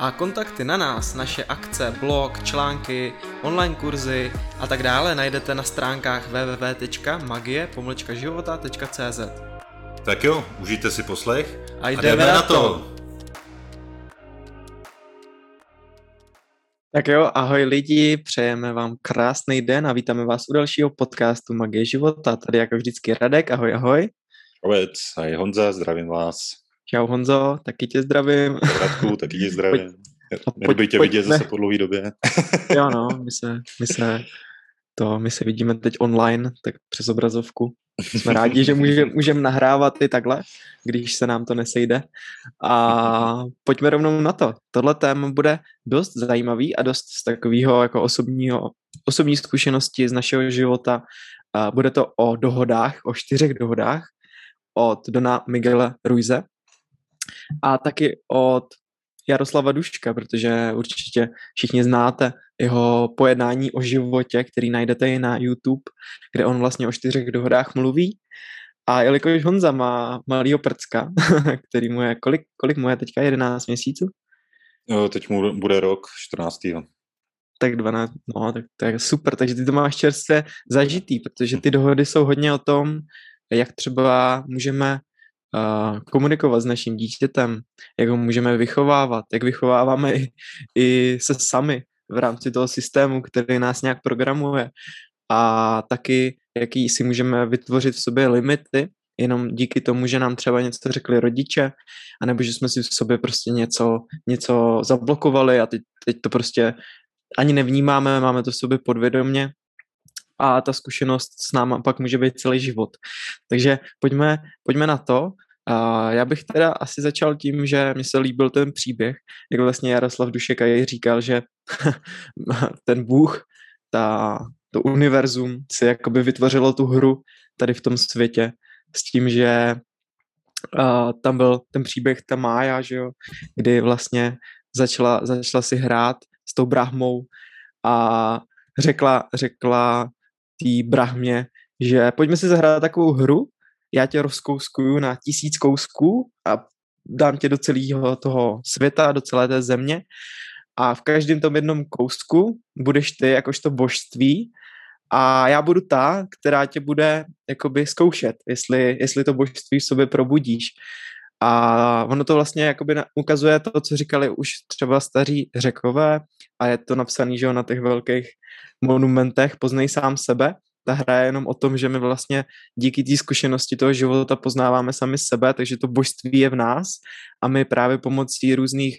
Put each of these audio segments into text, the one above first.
a kontakty na nás, naše akce, blog, články, online kurzy a tak dále najdete na stránkách www.magie-života.cz Tak jo, užijte si poslech a jdeme, a jdeme na to! Tak jo, ahoj lidi, přejeme vám krásný den a vítáme vás u dalšího podcastu Magie života. Tady jako vždycky Radek, ahoj, ahoj. Ahoj, ahoj Honza, zdravím vás. Čau Honzo, taky tě zdravím. Radku, taky tě zdravím. Nebudu tě vidět zase po dlouhé době. jo no, my se, my se to, my se vidíme teď online, tak přes obrazovku. Jsme rádi, že můžeme můžem nahrávat i takhle, když se nám to nesejde. A pojďme rovnou na to. Tohle téma bude dost zajímavý a dost z takového jako osobního, osobní zkušenosti z našeho života. Bude to o dohodách, o čtyřech dohodách od Dona Miguela Ruize, a taky od Jaroslava Duška, protože určitě všichni znáte jeho pojednání o životě, který najdete i na YouTube, kde on vlastně o čtyřech dohodách mluví. A jelikož Honza má malýho prcka, který mu je, kolik, kolik mu je teďka, 11 měsíců? Jo, teď mu bude rok, 14. Tak 12, no, tak to je super, takže ty to máš čerstvě zažitý, protože ty dohody jsou hodně o tom, jak třeba můžeme komunikovat s naším dítětem, jak ho můžeme vychovávat, jak vychováváme i, i se sami v rámci toho systému, který nás nějak programuje a taky, jaký si můžeme vytvořit v sobě limity, jenom díky tomu, že nám třeba něco řekli rodiče, anebo že jsme si v sobě prostě něco, něco zablokovali a teď, teď to prostě ani nevnímáme, máme to v sobě podvědomě a ta zkušenost s náma pak může být celý život. Takže pojďme, pojďme na to. A já bych teda asi začal tím, že mi se líbil ten příběh, jak vlastně Jaroslav Dušek a říkal, že ten Bůh, ta, to univerzum si jakoby vytvořilo tu hru tady v tom světě s tím, že uh, tam byl ten příběh ta Mája, že jo, kdy vlastně začala, začala si hrát s tou brahmou a řekla, řekla té brahmě, že pojďme si zahrát takovou hru, já tě rozkouskuju na tisíc kousků a dám tě do celého toho světa, do celé té země. A v každém tom jednom kousku budeš ty jakožto božství. A já budu ta, která tě bude jakoby zkoušet, jestli, jestli to božství v sobě probudíš. A ono to vlastně jakoby ukazuje to, co říkali už třeba staří řekové a je to napsané, že na těch velkých monumentech, poznej sám sebe, ta hra je jenom o tom, že my vlastně díky té zkušenosti toho života poznáváme sami sebe, takže to božství je v nás a my právě pomocí různých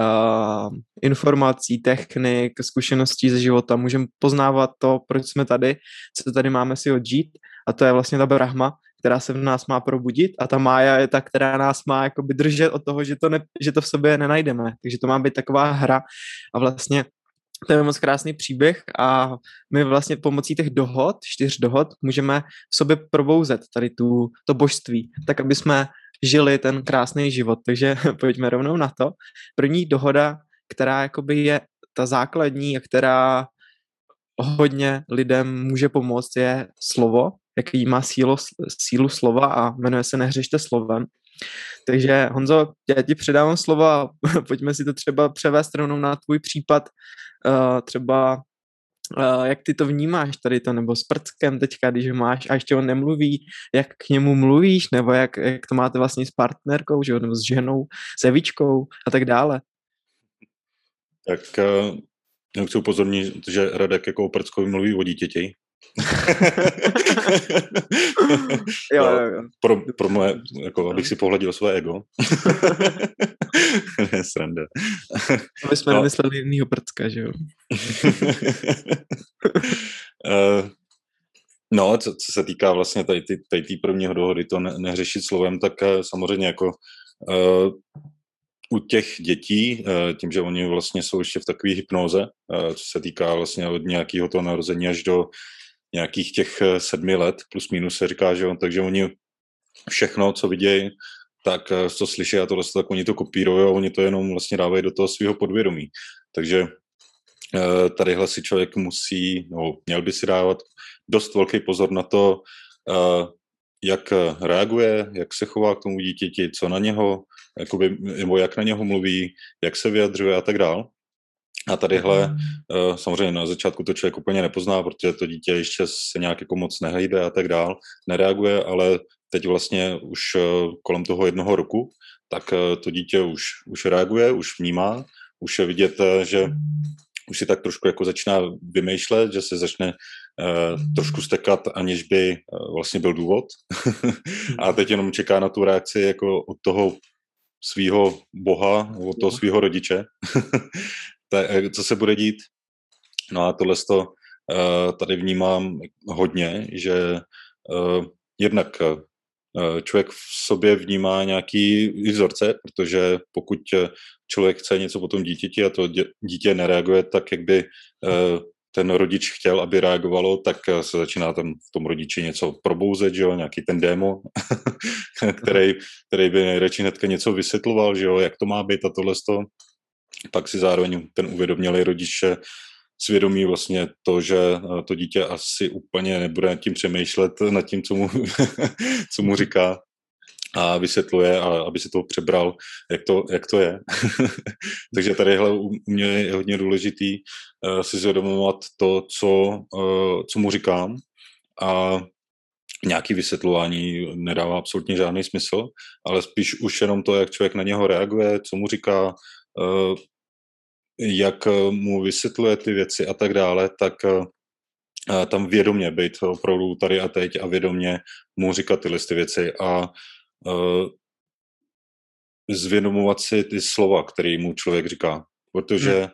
uh, informací, technik, zkušeností ze života můžeme poznávat to, proč jsme tady, co tady máme si odžít a to je vlastně ta brahma, která se v nás má probudit a ta mája je ta, která nás má jakoby držet od toho, že to, ne, že to v sobě nenajdeme. Takže to má být taková hra a vlastně to je moc krásný příběh a my vlastně pomocí těch dohod, čtyř dohod, můžeme v sobě probouzet tady tu, to božství, tak aby jsme žili ten krásný život. Takže pojďme rovnou na to. První dohoda, která jakoby je ta základní a která hodně lidem může pomoct, je slovo, jaký má sílu, sílu slova a jmenuje se Nehřešte slovem. Takže Honzo, já ti předávám slovo a pojďme si to třeba převést rovnou na tvůj případ, uh, třeba uh, jak ty to vnímáš tady to, nebo s prckem teďka, když ho máš a ještě on nemluví, jak k němu mluvíš, nebo jak, jak to máte vlastně s partnerkou, že, nebo s ženou, s Evičkou a tak dále. Tak uh, chci upozornit, že Radek jako o mluví o dítěti, jo, jo, jo. Pro, pro moje, jako, abych si pohladil své ego. ne, sranda. My jsme no. nemysleli jinýho prcka, že jo? uh, no, co, co se týká vlastně tady, tady, tady tý prvního dohody, to ne, neřešit slovem, tak uh, samozřejmě jako uh, u těch dětí, tím, že oni vlastně jsou ještě v takové hypnoze, co se týká vlastně od nějakého toho narození až do nějakých těch eh, sedmi let, plus minus se říká, že jo, takže oni všechno, co vidějí, tak co slyší a tohle, tak oni to kopírují a oni to jenom vlastně dávají do toho svého podvědomí. Takže tadyhle si člověk musí, no, měl by si dávat dost velký pozor na to, jak reaguje, jak se chová k tomu dítěti, co na něho, jakoby, nebo jak na něho mluví, jak se vyjadřuje a tak dál. A tadyhle mm. samozřejmě na začátku to člověk úplně nepozná, protože to dítě ještě se nějak jako moc nehejde a tak dál, nereaguje, ale teď vlastně už eh, kolem toho jednoho roku, tak eh, to dítě už, už reaguje, už vnímá, už je vidět, že už si tak trošku jako začíná vymýšlet, že se začne trošku stekat, aniž by vlastně byl důvod. a teď jenom čeká na tu reakci jako od toho svého boha, od toho svého rodiče, eh, co se bude dít. No a tohle to, uh, tady vnímám hodně, že uh, jednak Eh, člověk v sobě vnímá nějaký vzorce, protože pokud eh, člověk chce něco po tom dítěti a to dítě nereaguje tak, jak by eh, ten rodič chtěl, aby reagovalo, tak se začíná tam v tom rodiči něco probouzet, že jo, nějaký ten démo, který, který by nejradši hnedka něco vysvětloval, že jo, jak to má být a tohle Pak si zároveň ten uvědomili rodiče, svědomí vlastně to, že eh, to dítě asi úplně nebude nad tím přemýšlet, nad tím, co mu, co mu říká a vysvětluje, a aby si to přebral, jak to, jak to je. Takže tady u mě je hodně důležitý uh, si zvědomovat to, co, uh, co mu říkám a nějaký vysvětlování nedává absolutně žádný smysl, ale spíš už jenom to, jak člověk na něho reaguje, co mu říká, jak eh, mu vysvětluje ty věci a tak dále, tak eh, tam vědomě být opravdu tady a teď a vědomě mu říkat tyhle ty věci a zvědomovat si ty slova, které mu člověk říká. Protože hmm.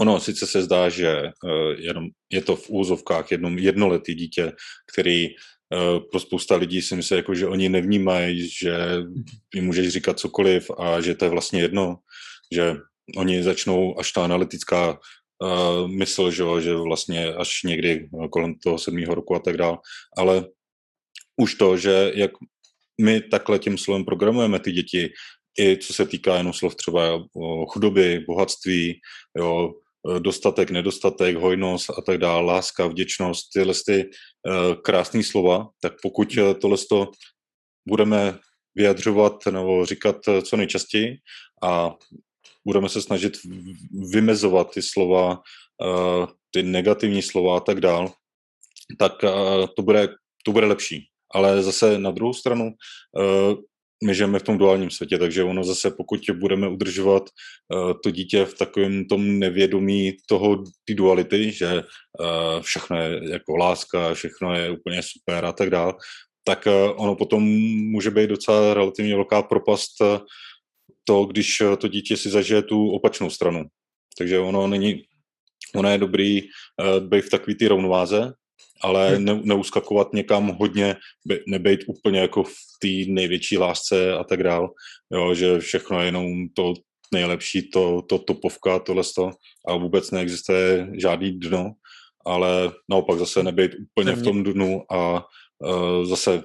ono sice se zdá, že jenom je to v úzovkách jednom jednoletý dítě, který pro spousta lidí si myslí, jako, že oni nevnímají, že jim můžeš říkat cokoliv a že to je vlastně jedno, že oni začnou až ta analytická uh, mysl, že, že vlastně až někdy kolem toho sedmého roku a tak dále. Ale už to, že jak my takhle tím slovem programujeme ty děti, i co se týká jenom slov třeba o chudoby, bohatství, jo, dostatek, nedostatek, hojnost a tak dále, láska, vděčnost, tyhle ty krásné slova, tak pokud tohle to budeme vyjadřovat nebo říkat co nejčastěji a budeme se snažit vymezovat ty slova, eh, ty negativní slova a tak dál, tak eh, to bude, to bude lepší. Ale zase na druhou stranu, eh, my žijeme v tom duálním světě, takže ono zase, pokud budeme udržovat to dítě v takovém tom nevědomí toho, ty duality, že všechno je jako láska, všechno je úplně super a tak dále, tak ono potom může být docela relativně velká propast to, když eh, to dítě si zažije tu opačnou stranu. Takže ono není, ono je dobrý uh, být v takové té rovnováze, ale ne, neuskakovat někam hodně, nebejt úplně jako v té největší lásce a tak dál, jo, že všechno je jenom to nejlepší, to, to topovka, tohle to, a vůbec neexistuje žádný dno, ale naopak zase nebejt úplně v tom dnu a uh, zase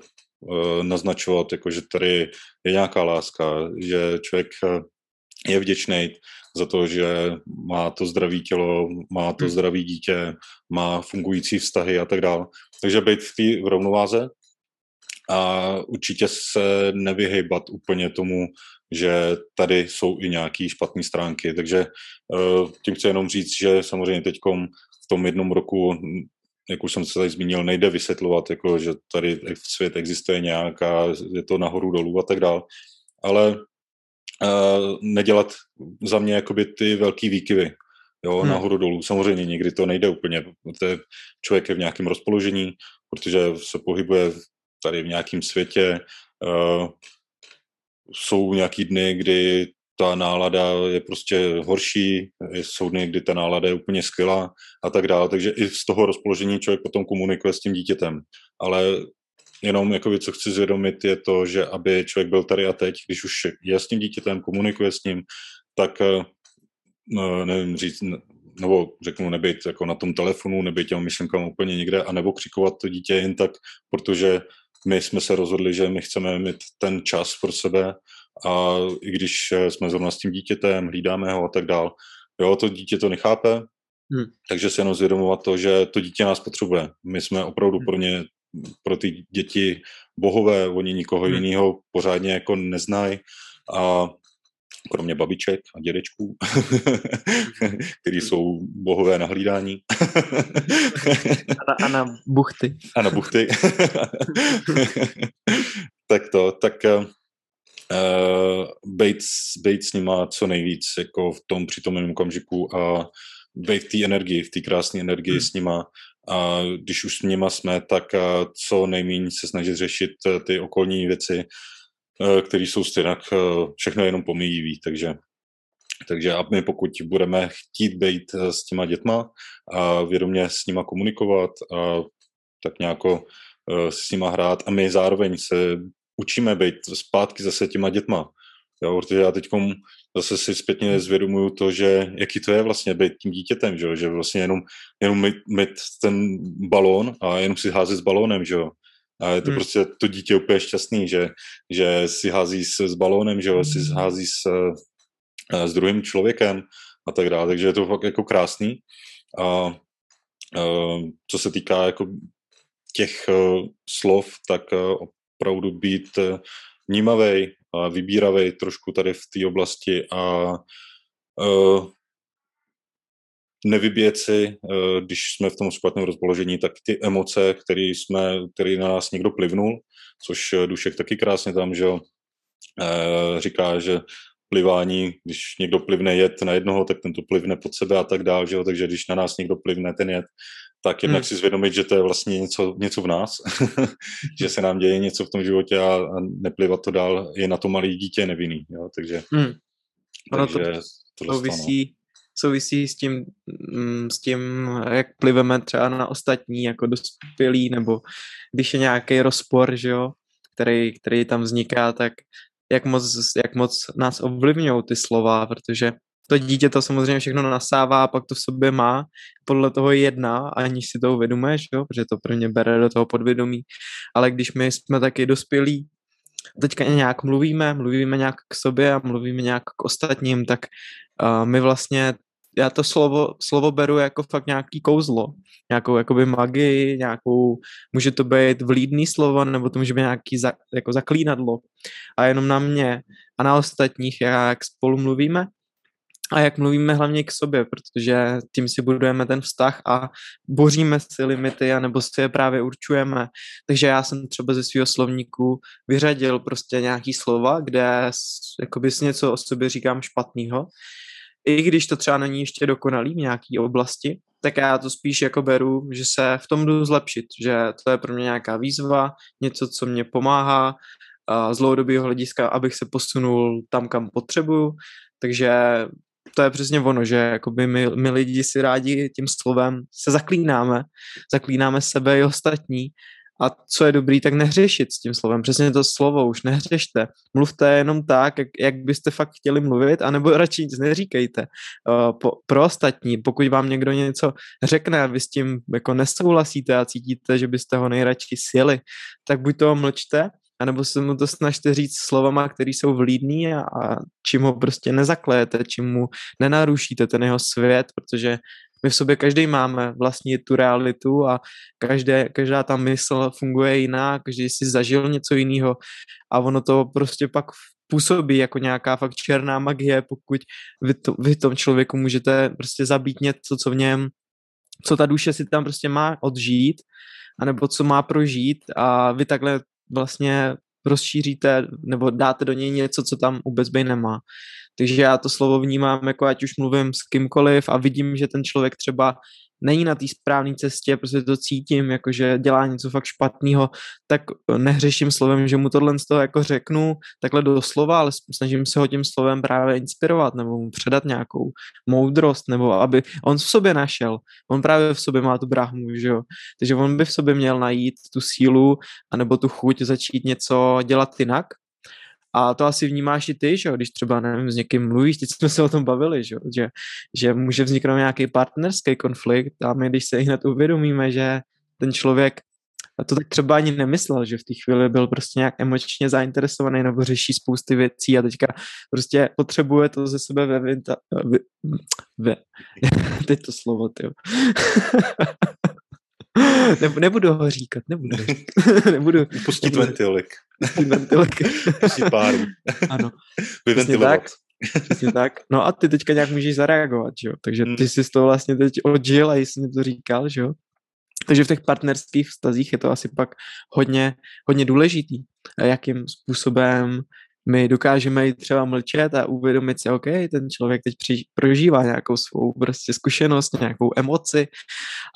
naznačovat, jako, že tady je nějaká láska, že člověk eh, je vděčný za to, že má to zdravé tělo, má to hmm. zdravé dítě, má fungující vztahy a tak dále. Takže být v té rovnováze a určitě se nevyhejbat úplně tomu, že tady jsou i nějaké špatné stránky. Takže uh, tím chci jenom říct, že samozřejmě teď v tom jednom roku jak už jsem se tady zmínil, nejde vysvětlovat, jako, že tady svět existuje nějaká, je to nahoru dolů a tak dále. Ale uh, nedělat za mě jakoby ty velký výkyvy, jo, hmm. nahoru dolů. Samozřejmě někdy to nejde úplně, protože člověk je v nějakém rozpoložení, protože se pohybuje tady v nějakém světě, uh, jsou nějaký dny, kdy ta nálada je prostě horší, jsou dny, kdy ta nálada je úplně skvělá a tak dále, takže i z toho rozpoložení člověk potom komunikuje s tím dítětem. Ale jenom jako co chci zvědomit je to, že aby člověk byl tady a teď, když už je s tím dítětem, komunikuje s ním, tak eh, no, nevím říct, nebo řeknu nebejt jako na tom telefonu, nebejt těm myšlenkám úplně někde, a nebo křikovat to dítě jen tak, protože my jsme se rozhodli, že my chceme mít ten čas pro sebe a i když jsme zrovna s tím dítětem, hlídáme ho a tak dál, jo, to dítě to nechápe, hmm. takže se jenom zvědomovat to, že to dítě nás potřebuje. My jsme opravdu hmm. pro ně, pro ty děti bohové, oni nikoho hmm. jiného pořádně jako neznají a kromě babiček a dědečků, který jsou bohové na hlídání. a, na, a na buchty. A na buchty. tak to, tak uh, bejt, bejt s nima co nejvíc jako v tom přítomném okamžiku a bejt v té energii, v té krásné energii hmm. s nima a když už s nima jsme, tak uh, co nejméně se snažit řešit uh, ty okolní věci, Eh, který jsou stejně eh, všechno jenom pomíjivý, takže takže a my pokud budeme chtít být eh, s těma dětma a vědomě s nima komunikovat a tak nějako s nima hrát a my zároveň se učíme být zpátky zase těma dětma. Jo, protože já teď zase si zpětně zvědomuju to, že jaký to je vlastně být tím dítětem, že, že vlastně jenom, jenom mít, mít ten balón a jenom si házet s balónem, že jo. A je to hmm. prostě to dítě úplně šťastný, že, že si hází s, s balónem, že si hmm. hází s, eh, s druhým člověkem a tak dále. Takže je to fakt jako krásný. A, a co se týká jako těch uh, slov, tak uh, opravdu být vnímavý a vybíravý trošku tady v té oblasti a uh, nevybět si, eh, když jsme v tom špatném rozpoložení, tak ty emoce, které jsme, který na nás někdo plivnul, což eh, Dušek taky krásně tam, že eh, říká, že plivání, když někdo plivne jed na jednoho, tak ten to plivne pod sebe a tak dál, že jo? takže když na nás někdo plivne ten jed, tak jednak hmm. si zvědomit, že to je vlastně něco, něco v nás, že se nám děje něco v tom životě a, a neplivat to dál je na to malý dítě nevinný, jo? takže, hmm. Ono takže to, to souvisí, souvisí s tím, mm, s tím, jak pliveme třeba na ostatní jako dospělí, nebo když je nějaký rozpor, že jo, který, který tam vzniká, tak jak moc, jak moc nás ovlivňují ty slova, protože to dítě to samozřejmě všechno nasává a pak to v sobě má, podle toho jedná, aniž si to uvědomuješ, jo, protože to pro ně bere do toho podvědomí. Ale když my jsme taky dospělí, teďka nějak mluvíme, mluvíme nějak k sobě a mluvíme nějak k ostatním, tak uh, my vlastně já to slovo, slovo beru jako fakt nějaký kouzlo, nějakou jakoby magii, nějakou, může to být vlídný slovo, nebo to může být nějaký za, jako zaklínadlo. A jenom na mě a na ostatních, jak spolu mluvíme, a jak mluvíme hlavně k sobě, protože tím si budujeme ten vztah a boříme si limity, anebo si je právě určujeme. Takže já jsem třeba ze svého slovníku vyřadil prostě nějaký slova, kde jakoby si něco o sobě říkám špatného i když to třeba není ještě dokonalý v nějaké oblasti, tak já to spíš jako beru, že se v tom jdu zlepšit, že to je pro mě nějaká výzva, něco, co mě pomáhá z dlouhodobého hlediska, abych se posunul tam, kam potřebuju, takže to je přesně ono, že jakoby my, my lidi si rádi tím slovem se zaklínáme, zaklínáme sebe i ostatní a co je dobrý, tak nehřešit s tím slovem. Přesně to slovo už nehřešte. Mluvte jenom tak, jak, jak byste fakt chtěli mluvit, anebo radši nic neříkejte. Uh, po, pro ostatní, pokud vám někdo něco řekne a vy s tím jako nesouhlasíte a cítíte, že byste ho nejradši sjeli, tak buď toho mlčte, anebo se mu to snažte říct slovama, které jsou vlídný a, a čím ho prostě nezaklejete, čím mu nenarušíte ten jeho svět, protože my v sobě každý máme vlastně tu realitu a každé, každá ta mysl funguje jiná, každý si zažil něco jiného a ono to prostě pak působí jako nějaká fakt černá magie, pokud vy, to, vy tom člověku můžete prostě zabít něco, co v něm, co ta duše si tam prostě má odžít, anebo co má prožít a vy takhle vlastně rozšíříte nebo dáte do něj něco, co tam vůbec by nemá. Takže já to slovo vnímám, jako ať už mluvím s kýmkoliv a vidím, že ten člověk třeba není na té správné cestě, prostě to cítím, jakože dělá něco fakt špatného, tak nehřeším slovem, že mu tohle z toho jako řeknu takhle do slova, ale snažím se ho tím slovem právě inspirovat nebo mu předat nějakou moudrost, nebo aby on v sobě našel. On právě v sobě má tu brahmu, že jo. Takže on by v sobě měl najít tu sílu anebo tu chuť začít něco dělat jinak, a to asi vnímáš i ty, že když třeba, nevím, s někým mluvíš, teď jsme se o tom bavili, že, že, že může vzniknout nějaký partnerský konflikt a my, když se hned uvědomíme, že ten člověk to tak třeba ani nemyslel, že v té chvíli byl prostě nějak emočně zainteresovaný nebo řeší spousty věcí a teďka prostě potřebuje to ze sebe ve, ve, ve teď to slovo, ty. Ne, nebudu ho říkat, nebudu. nebudu Pustit nebudu. ventilek. Pustit ventilek. Pustit páru. Ano. Vyventilovat. Přesně tak. No a ty teďka nějak můžeš zareagovat, že jo? Takže hmm. ty jsi to vlastně teď odžil a jsi mi to říkal, že jo? Takže v těch partnerských vztazích je to asi pak hodně, hodně důležitý. A jakým způsobem my dokážeme jít třeba mlčet a uvědomit si, OK, ten člověk teď při, prožívá nějakou svou prostě zkušenost, nějakou emoci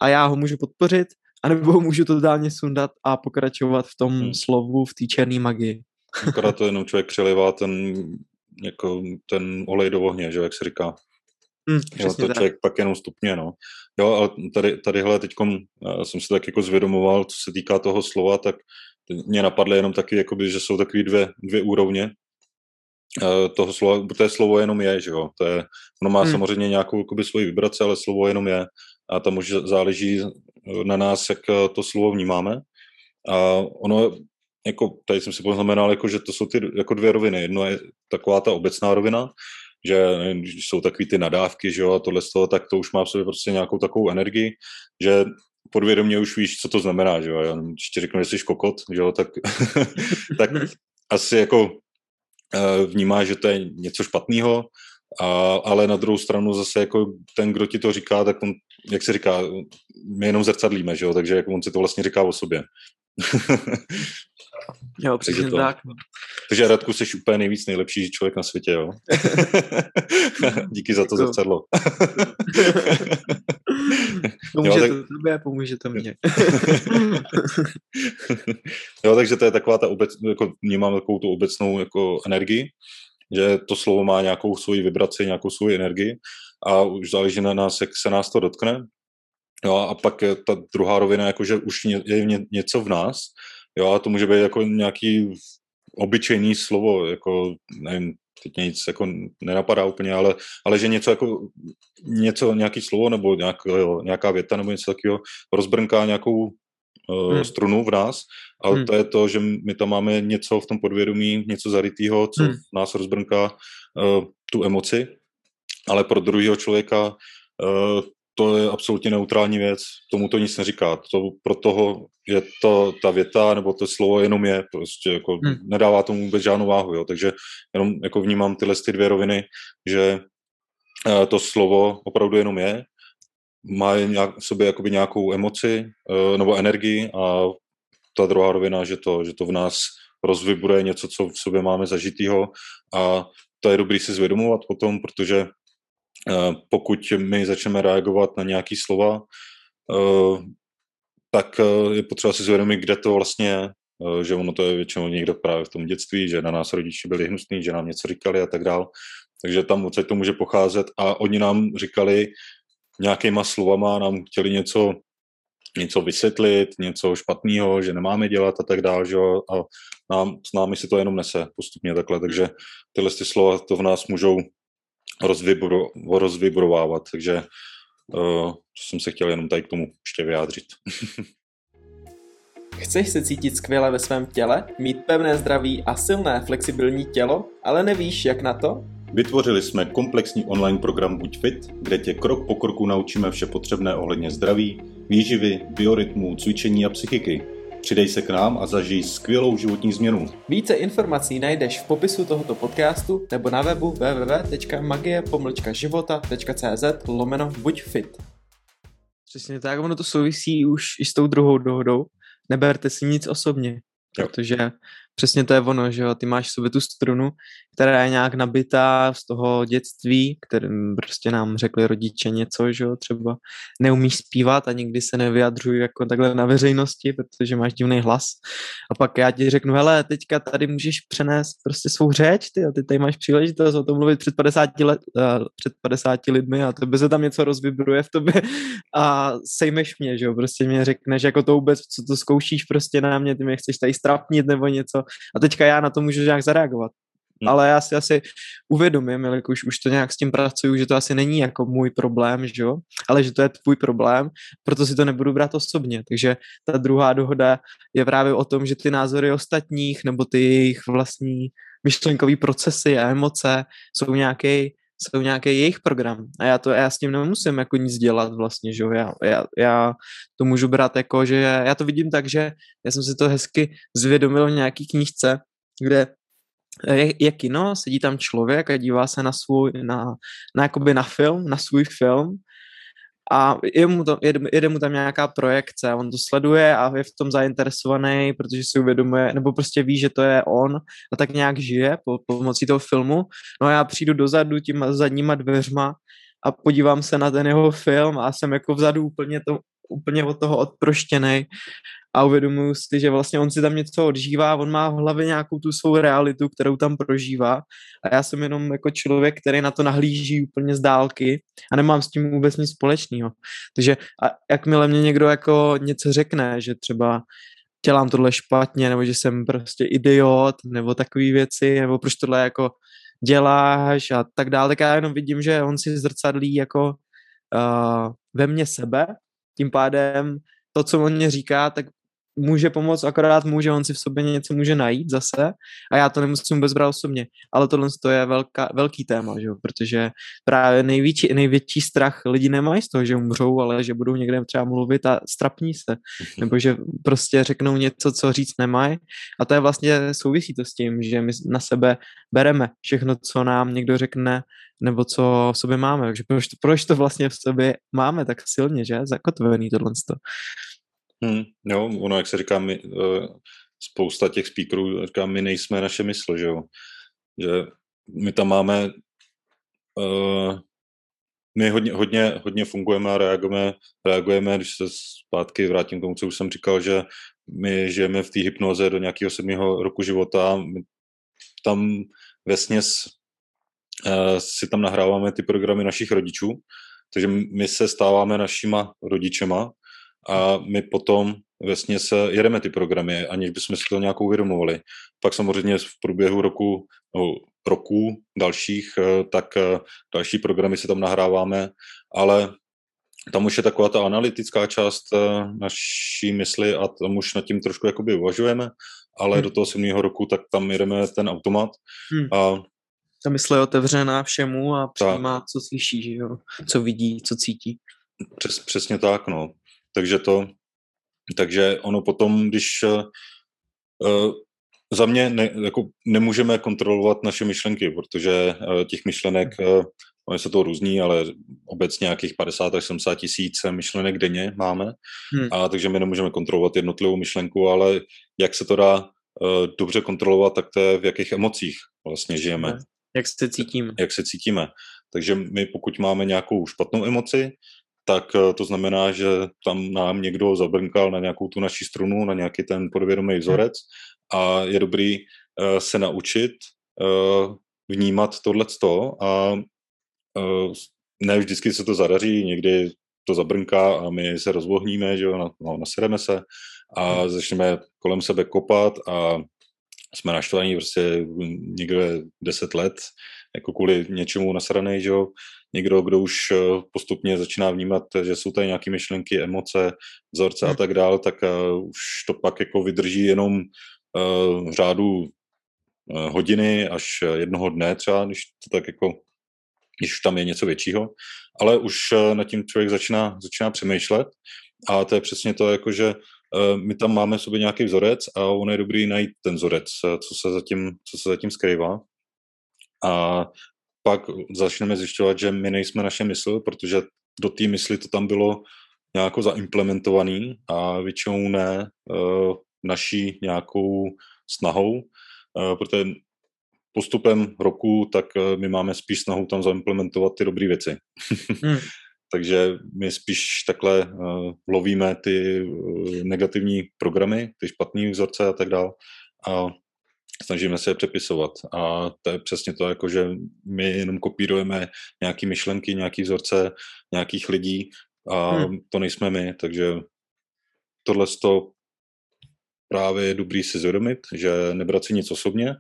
a já ho můžu podpořit, anebo ho můžu totálně sundat a pokračovat v tom hmm. slovu, v té černé magii. Akorát to jenom člověk přelivá ten, jako ten olej do ohně, že jak se říká. Hmm, jo, to tak. člověk pak jenom stupně, no. Jo, ale tady, tadyhle teď jsem si tak jako zvědomoval, co se týká toho slova, tak mě napadly jenom taky, jakoby, že jsou takové dvě, dvě úrovně toho slova, to je slovo jenom je, že jo, to je, ono má hmm. samozřejmě nějakou jakoby, svoji vibraci, ale slovo jenom je. A tam už záleží na nás, jak eh, to slovo vnímáme. A ono, jako, tady jsem si poznamenal, jako, že to jsou ty jako dvě roviny, jedno je taková ta obecná rovina, že jsou takový ty nadávky, že jo, a tohle z toho, tak to už má v sobě prostě nějakou takovou energii, že podvědomě už víš, co to znamená, že jo, já když ti řeknu, že jsi kokot, že jo, tak, tak asi jako vnímá, že to je něco špatného, a, ale na druhou stranu zase jako ten, kdo ti to říká, tak on, jak se říká, my jenom zrcadlíme, že jo, takže jako on si to vlastně říká o sobě. Jo, přesně to. tak. No. Takže Radku, jsi úplně nejvíc nejlepší člověk na světě, jo? Díky za to zrcadlo. pomůže jo, tak... to tobě, pomůže to mně. jo, takže to je taková ta obec, jako vnímám takovou tu obecnou jako energii, že to slovo má nějakou svoji vibraci, nějakou svoji energii a už záleží na nás, jak se nás to dotkne. Jo, a pak je ta druhá rovina, jako že už je něco v nás, Jo, a to může být jako nějaký obyčejný slovo, jako nevím, teď mě nic jako nenapadá úplně, ale, ale že něco jako, něco, nějaký slovo nebo nějak, jo, nějaká věta nebo něco takového rozbrnká nějakou uh, hmm. strunu v nás, ale hmm. to je to, že my tam máme něco v tom podvědomí, něco zarytého, co hmm. v nás rozbrnká uh, tu emoci, ale pro druhého člověka uh, to je absolutně neutrální věc, tomu to nic neříká. To pro toho je to ta věta nebo to slovo jenom je, prostě jako hmm. nedává tomu vůbec žádnou váhu, jo. takže jenom jako vnímám tyhle ty dvě roviny, že uh, to slovo opravdu jenom je, má nějak, v sobě jakoby nějakou emoci uh, nebo energii a ta druhá rovina, že to, že to v nás rozvibruje něco, co v sobě máme zažitýho a to je dobrý si zvědomovat potom, protože Eh, pokud my začneme reagovat na nějaké slova, eh, tak eh, je potřeba si zvědomit, kde to vlastně je, že ono to je většinou někdo právě v tom dětství, že na nás rodiči byli hnusní, že nám něco říkali a tak dál. Takže tam odsaď to může pocházet. A oni nám říkali nějakýma slovama, nám chtěli něco, něco vysvětlit, něco špatného, že nemáme dělat a tak dále, že a nám, s námi si to jenom nese postupně takhle, takže tyhle ty slova to v nás můžou rozvibro, rozvibrovávat, takže uh, jsem se chtěl jenom tady k tomu ještě vyjádřit. Chceš se cítit skvěle ve svém těle, mít pevné zdraví a silné flexibilní tělo, ale nevíš, jak na to? Vytvořili jsme komplexní online program Buď fit, kde tě krok po kroku naučíme vše potřebné ohledně zdraví, výživy, biorytmu, cvičení a psychiky Přidej se k nám a zažij skvělou životní změnu. Více informací najdeš v popisu tohoto podcastu nebo na webu www.magie-života.cz lomeno buď fit. Přesně tak, ono to souvisí už i s tou druhou dohodou. Neberte si nic osobně, jo. protože přesně to je ono, že jo, ty máš v sobě tu strunu, která je nějak nabitá z toho dětství, kterým prostě nám řekli rodiče něco, že jo, třeba neumíš zpívat a nikdy se nevyjadřuj jako takhle na veřejnosti, protože máš divný hlas. A pak já ti řeknu, hele, teďka tady můžeš přenést prostě svou řeč, ty, a ty tady máš příležitost o tom mluvit před 50, let, uh, před 50 lidmi a tebe se tam něco rozvibruje v tobě a sejmeš mě, že jo, prostě mě řekneš jako to vůbec, co to zkoušíš prostě na mě, ty mě chceš tady strapnit nebo něco a teďka já na to můžu nějak zareagovat. Hmm. Ale já si asi uvědomím, jelikož už to nějak s tím pracuju, že to asi není jako můj problém, že jo? ale že to je tvůj problém, proto si to nebudu brát osobně. Takže ta druhá dohoda je právě o tom, že ty názory ostatních nebo ty jejich vlastní myšlenkové procesy a emoce jsou nějaký jsou nějaký jejich program. A já to já s tím nemusím jako nic dělat vlastně, že jo, já, já, já to můžu brát jako, že já to vidím tak, že já jsem si to hezky zvědomil v nějaký knížce, kde je, je kino, sedí tam člověk a dívá se na svůj, na, na jakoby na film, na svůj film a je mu to, jede, jede mu tam nějaká projekce, on to sleduje a je v tom zainteresovaný, protože si uvědomuje, nebo prostě ví, že to je on a tak nějak žije po, pomocí toho filmu. No a já přijdu dozadu těma zadníma dveřma a podívám se na ten jeho film a jsem jako vzadu úplně, to, úplně od toho odproštěný a uvědomuji si, že vlastně on si tam něco odžívá, on má v hlavě nějakou tu svou realitu, kterou tam prožívá a já jsem jenom jako člověk, který na to nahlíží úplně z dálky a nemám s tím vůbec nic společného. Takže a jakmile mě někdo jako něco řekne, že třeba dělám tohle špatně, nebo že jsem prostě idiot, nebo takové věci, nebo proč tohle jako děláš a tak dále, tak já jenom vidím, že on si zrcadlí jako uh, ve mně sebe, tím pádem to, co on mě říká, tak může pomoct, akorát může, on si v sobě něco může najít zase a já to nemusím vůbec brát osobně. Ale tohle je velká, velký téma, že jo? protože právě největší, největší strach lidi nemají z toho, že umřou, ale že budou někde třeba mluvit a strapní se, nebo že prostě řeknou něco, co říct nemají a to je vlastně souvisí to s tím, že my na sebe bereme všechno, co nám někdo řekne, nebo co v sobě máme. Takže proč to, proč to vlastně v sobě máme tak silně, že? Zakotvený tohle. Hmm, jo, ono, jak se říká, my, uh, spousta těch speakerů říká, my nejsme naše mysl, že jo. Že my tam máme, uh, my hodně, hodně, hodně fungujeme a reagujeme, reagujeme, když se zpátky vrátím k tomu, co už jsem říkal, že my žijeme v té hypnoze do nějakého sedmého roku života, my tam vesměs uh, si tam nahráváme ty programy našich rodičů, takže my se stáváme našima rodičema a my potom vlastně se jedeme ty programy, aniž bychom si to nějak uvědomovali. Pak samozřejmě v průběhu roku, no, roku dalších, eh, tak eh, další programy si tam nahráváme, ale tam už je taková ta analytická část eh, naší mysli a tam už nad tím trošku jakoby uvažujeme, ale hmm. do toho sedmého roku tak tam jedeme ten automat hmm. a ta mysl je otevřená všemu a přijímá, co slyší, že jo? co vidí, co cítí. Přes, přesně tak, no. Takže to, takže ono potom, když uh, za mě ne, jako nemůžeme kontrolovat naše myšlenky, protože uh, těch myšlenek, uh, oni se to různí, ale obecně nějakých 50 až 70 tisíc myšlenek denně máme, hmm. a takže my nemůžeme kontrolovat jednotlivou myšlenku, ale jak se to dá uh, dobře kontrolovat, tak to je v jakých emocích vlastně žijeme. Jak se cítíme. Jak se cítíme. Takže my pokud máme nějakou špatnou emoci, tak eh, to znamená, že tam nám někdo zabrnkal na nějakou tu naši strunu, na nějaký ten podvědomý vzorec a je dobrý uh, se naučit uh, vnímat tohleto a ne vždycky se to zadaří, někdy to zabrnká a my se rozvohníme, že jo, no, nasereme se a hmm. začneme kolem sebe kopat a jsme naštvaní prostě někde deset let, jako kvůli něčemu nasranej, že jo, někdo, kdo už eh, postupně začíná vnímat, že jsou tady nějaké myšlenky, emoce, vzorce hmm. a tak dále, tak uh, už to pak jako vydrží jenom uh, v řádu uh, hodiny až jednoho dne třeba, když to tak jako, když tam je něco většího, ale už nad tím člověk začíná, začíná přemýšlet a to je přesně to, jako že my tam máme v sobě nějaký vzorec a on je dobrý najít ten vzorec, co se zatím, co se zatím skrývá. A pak začneme zjišťovat, že my nejsme naše mysl, protože do té mysli to tam bylo nějako zaimplementovaný a většinou ne uh, naší nějakou snahou, uh, protože postupem roku, tak uh, my máme spíš snahu tam zaimplementovat ty dobré věci. hmm. Takže my spíš takhle uh, lovíme ty uh, negativní programy, ty špatné vzorce a tak dále. A snažíme se je přepisovat. A to je přesně to, jako že my jenom kopírujeme nějaké myšlenky, nějaké vzorce nějakých lidí a hmm. to nejsme my, takže tohle to právě je dobrý si zvědomit, že nebrat si nic osobně,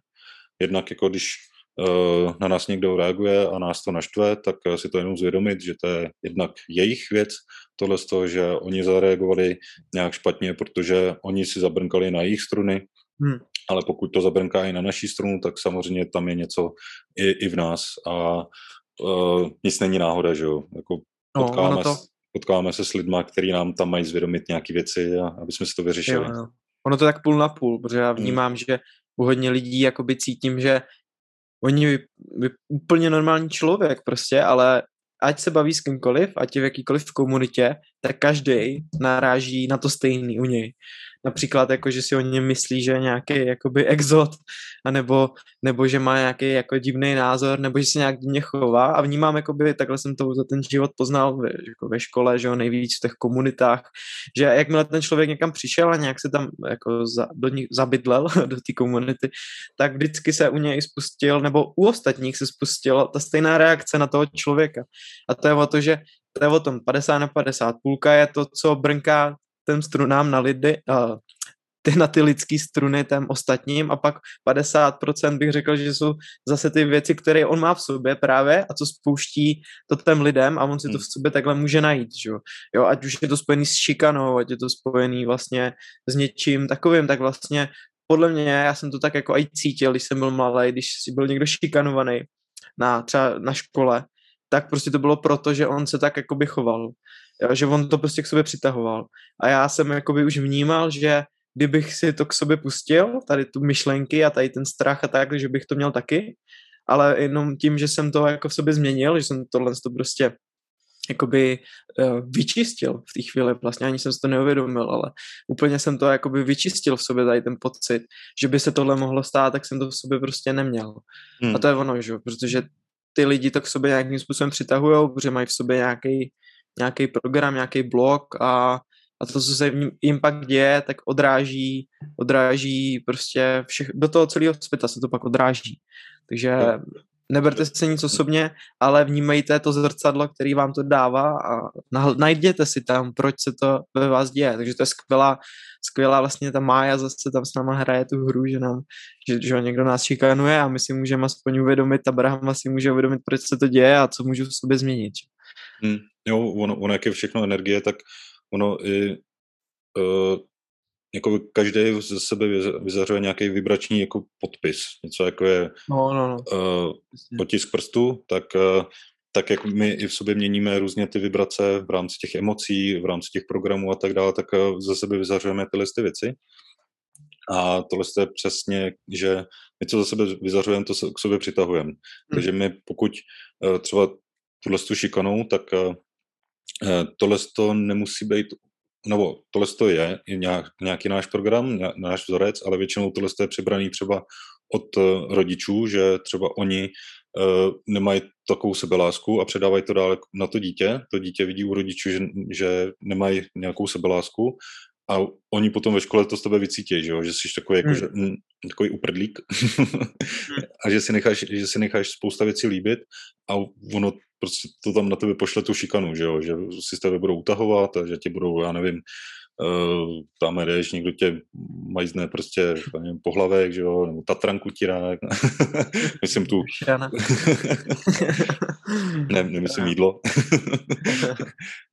jednak jako když uh, na nás někdo reaguje a nás to naštve, tak si to jenom zvědomit, že to je jednak jejich věc, tohle z toho, že oni zareagovali nějak špatně, protože oni si zabrnkali na jejich struny, hmm. ale pokud to zabrnká i na naší strunu, tak samozřejmě tam je něco i, i v nás a uh, nic není náhoda, že jo. Jako no, potkáme, to... potkáme se s lidma, kteří nám tam mají zvědomit nějaké věci, a, aby jsme si to vyřešili. Jo, jo. Ono to tak půl na půl, protože já hmm. vnímám, hmm. že u hodně lidí jakoby cítím, že oni vy, vy, úplně normální člověk prostě, ale ať se baví s kýmkoliv, ať je v jakýkoliv komunitě, tak každý naráží na to stejný u něj například jako, že si o něm myslí, že je nějaký jakoby exot, anebo, nebo že má nějaký jako divný názor, nebo že se nějak divně chová a vnímám, jakoby, takhle jsem to za ten život poznal ve, jako ve škole, že jo, nejvíc v těch komunitách, že jakmile ten člověk někam přišel a nějak se tam jako za, do ní, zabydlel do té komunity, tak vždycky se u něj spustil, nebo u ostatních se spustila ta stejná reakce na toho člověka. A to je o to, že to je o tom 50 na 50. Půlka je to, co brnká těm strunám na lidi, uh, ty na ty lidský struny těm ostatním a pak 50% bych řekl, že jsou zase ty věci, které on má v sobě právě a co spouští to těm lidem a on si to v hmm. sobě takhle může najít, že jo. ať už je to spojený s šikanou, ať je to spojený vlastně s něčím takovým, tak vlastně podle mě, já jsem to tak jako i cítil, když jsem byl malý, když si byl někdo šikanovaný na, třeba na škole, tak prostě to bylo proto, že on se tak jakoby choval. Jo, že on to prostě k sobě přitahoval. A já jsem jakoby už vnímal, že kdybych si to k sobě pustil, tady tu myšlenky a tady ten strach a tak, že bych to měl taky, ale jenom tím, že jsem to jako v sobě změnil, že jsem tohle to prostě jakoby uh, vyčistil v té chvíli, vlastně ani jsem si to neuvědomil, ale úplně jsem to jakoby vyčistil v sobě tady ten pocit, že by se tohle mohlo stát, tak jsem to v sobě prostě neměl. Hmm. A to je ono, že? protože ty lidi to k sobě nějakým způsobem přitahují, protože mají v sobě nějaký nějaký program, nějaký blog a, a to, co se jim pak děje, tak odráží, odráží prostě všech, do toho celého světa se to pak odráží. Takže neberte se nic osobně, ale vnímejte to zrcadlo, který vám to dává a najděte si tam, proč se to ve vás děje. Takže to je skvělá, skvělá vlastně ta Mája zase tam s náma hraje tu hru, že nám, že, že někdo nás šikanuje a my si můžeme aspoň uvědomit, Abraham si může uvědomit, proč se to děje a co můžu v sobě změnit. Hmm, jo, ono, ono, jak je všechno energie, tak ono i uh, jako každý ze sebe vyzařuje nějaký vibrační jako podpis, něco jako je no, no, no. Uh, otisk prstu, tak, uh, tak jak my i v sobě měníme různě ty vibrace v rámci těch emocí, v rámci těch programů a tak dále, tak uh, ze sebe vyzařujeme tyhle ty věci. A tohle je přesně, že my co za sebe vyzařujeme, to se k sobě přitahujeme. Hmm. Takže my pokud uh, třeba tuhle tu šikanou, tak uh, tohle to nemusí být nebo tohle to je nějak, nějaký náš program, náš vzorec, ale většinou tohle je přibraný třeba od uh, rodičů, že třeba oni uh, nemají takovou sebelásku a předávají to dále na to dítě. To dítě vidí u rodičů, že, že nemají nějakou sebelásku a oni potom ve škole to z tebe vycítí, že, jo? že jsi takový, jako, hmm. že, mm, takový uprdlík a že si, necháš, že si necháš spousta věcí líbit a ono prostě to tam na tebe pošle tu šikanu, že jo, že si z tebe budou utahovat a že tě budou, já nevím, uh, tam jdeš, někdo tě majzne prostě nevím, pohlavek, že jo, nebo tatranku ti myslím tu, ne, nemyslím jídlo.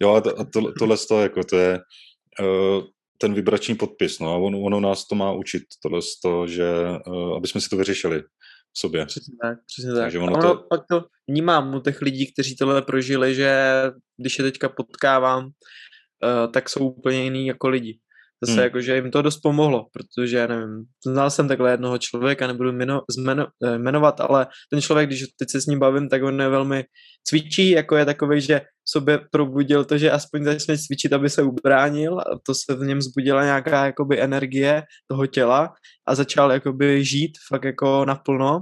jo a, to, a to, tohle to, jako to je, uh, ten vibrační podpis, no a on, ono nás to má učit, tohle to, že, uh, aby jsme si to vyřešili v sobě. Přesně tak, přesně tak. Takže ono, ono to... pak to vnímám u těch lidí, kteří tohle prožili, že když je teďka potkávám, uh, tak jsou úplně jiný jako lidi. Zase hmm. jako, že jim to dost pomohlo, protože, nevím, znal jsem takhle jednoho člověka, nebudu jmeno, zmeno, eh, jmenovat, ale ten člověk, když teď se s ním bavím, tak on je velmi cvičí, jako je takový, že sobě probudil to, že aspoň začne cvičit, aby se ubránil a to se v něm zbudila nějaká jakoby energie toho těla a začal jakoby žít fakt jako naplno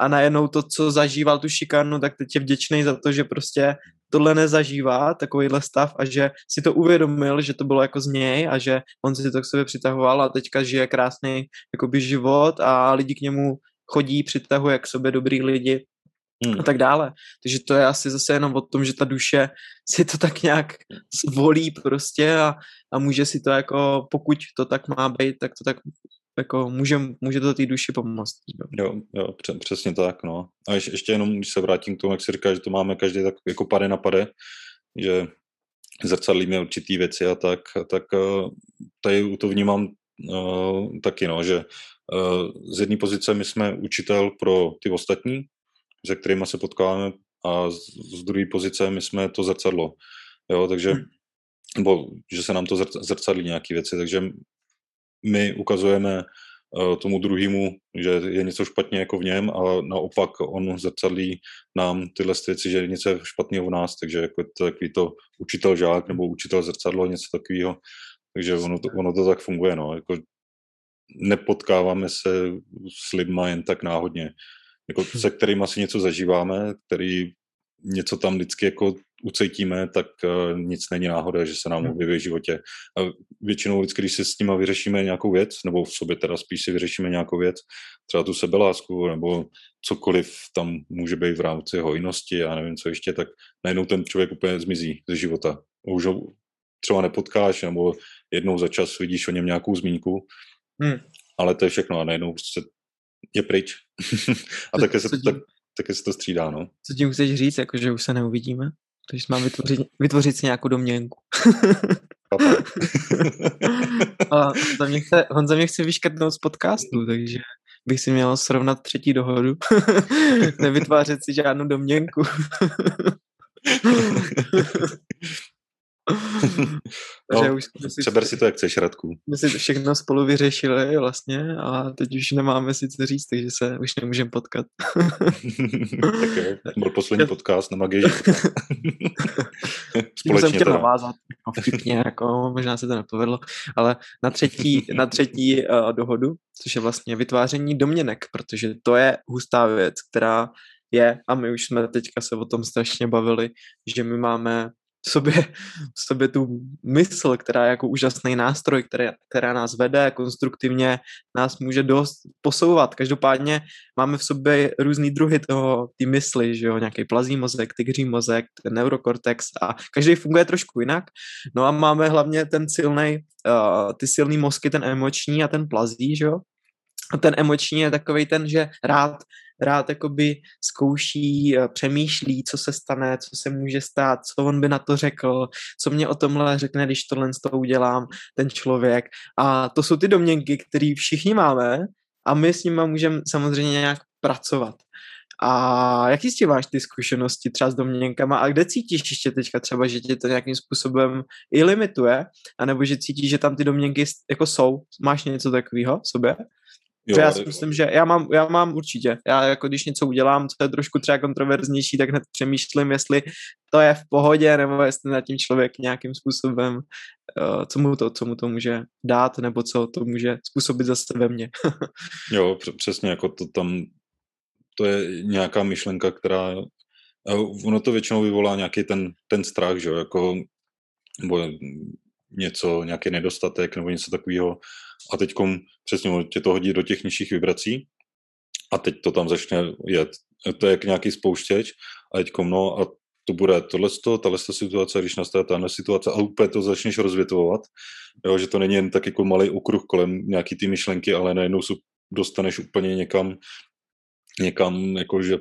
a najednou to, co zažíval tu šikanu, tak teď je vděčný za to, že prostě tohle nezažívá, takovýhle stav a že si to uvědomil, že to bylo jako z něj a že on si to k sobě přitahoval a teďka žije krásný jakoby život a lidi k němu chodí, přitahuje k sobě dobrý lidi hmm. a tak dále. Takže to je asi zase jenom o tom, že ta duše si to tak nějak zvolí prostě a, a může si to jako, pokud to tak má být, tak to tak jako může, může to té duši pomoct. Jo, jo, přesně tak, no. A ještě, ještě jenom, když se vrátím k tomu, jak si říká, že to máme každý tak jako pade na pade, že zrcadlíme určitý věci a tak, tak eh, tady to vnímám uh, taky, no, že uh, z jedné pozice my jsme učitel pro ty ostatní, se kterými se potkáváme a z, z druhé pozice my jsme to zrcadlo. Jo, takže, hmm. nebo že se nám to zrcadlí nějaké věci, takže my ukazujeme uh, tomu druhému, že je něco špatně jako v něm a naopak on zrcadlí nám tyhle věci, že je něco špatného v nás, takže jako to takový to učitel žák nebo učitel zrcadlo, něco takového. Takže ono to, ono to tak funguje, no. Jako nepotkáváme se s lidma jen tak náhodně. Jako se kterými asi něco zažíváme, který něco tam vždycky jako ucítíme, tak uh, nic není náhoda, že se nám hmm. objeví v životě. A většinou vždycky, když si s nima vyřešíme nějakou věc, nebo v sobě teda spíš si vyřešíme nějakou věc, třeba tu sebelásku, nebo cokoliv tam může být v rámci hojnosti a nevím co ještě, tak najednou ten člověk úplně zmizí ze života. Už ho třeba nepotkáš, nebo jednou za čas vidíš o něm nějakou zmínku, hmm. ale to je všechno a najednou prostě je pryč. a také se, tak, také se to střídá, no. Co tím chceš říct, jako že už se neuvidíme? Takže mám vytvořit, vytvořit si nějakou domněnku. a Honza mě, chce, Honza mě chce vyškrtnout z podcastu, takže bych si měl srovnat třetí dohodu. Nevytvářet si žádnou domněnku. no, že už si, přeber si to, jak chceš, Radku. My si to všechno spolu vyřešili vlastně a teď už nemáme si co říct, takže se už nemůžeme potkat. tak jo, byl poslední podcast na magii. Společně jsem chtěl navázat jako vtipně, jako, možná se to nepovedlo, ale na třetí, na třetí uh, dohodu, což je vlastně vytváření domněnek, protože to je hustá věc, která je, a my už jsme teďka se o tom strašně bavili, že my máme v sobě, v sobě tu mysl, která je jako úžasný nástroj, které, která nás vede konstruktivně, nás může dost posouvat. Každopádně máme v sobě různý druhy toho, ty mysli, že jo, nějaký plazí mozek, tygří mozek, ten neurokortex a každý funguje trošku jinak. No a máme hlavně ten silný, uh, ty silný mozky, ten emoční a ten plazí, že jo. A ten emoční je takový ten, že rád rád jakoby zkouší, eh, přemýšlí, co se stane, co se může stát, co on by na to řekl, co mě o tomhle řekne, když tohle s toho udělám, ten člověk. A to jsou ty domněnky, které všichni máme a my s nimi můžeme samozřejmě nějak pracovat. A jak jistě máš ty zkušenosti třeba s domněnkama a kde cítíš ještě teďka třeba, že tě to nějakým způsobem i limituje, anebo že cítíš, že tam ty domněnky jako jsou? Máš něco takového v sobě? Jo, já si myslím, že já mám, já mám určitě. Já jako když něco udělám, co je trošku třeba kontroverznější, tak hned přemýšlím, jestli to je v pohodě, nebo jestli na tím člověk nějakým způsobem, uh, co, mu to, co mu to může dát, nebo co to může způsobit zase ve mně. jo, přesně, jako to tam, to je nějaká myšlenka, která, ono to většinou vyvolá nějaký ten, ten strach, že jo, jako, nebo něco, nějaký nedostatek nebo něco takového. A teď přesně tě to hodí do těch nižších vibrací a teď to tam začne jet. To je jak nějaký spouštěč a teď no a to bude tohle, tahle situace, když nastane tahle situace a úplně to začneš rozvětvovat, jo, že to není jen tak jako malý okruh kolem nějaký ty myšlenky, ale najednou dostaneš úplně někam, někam, jako že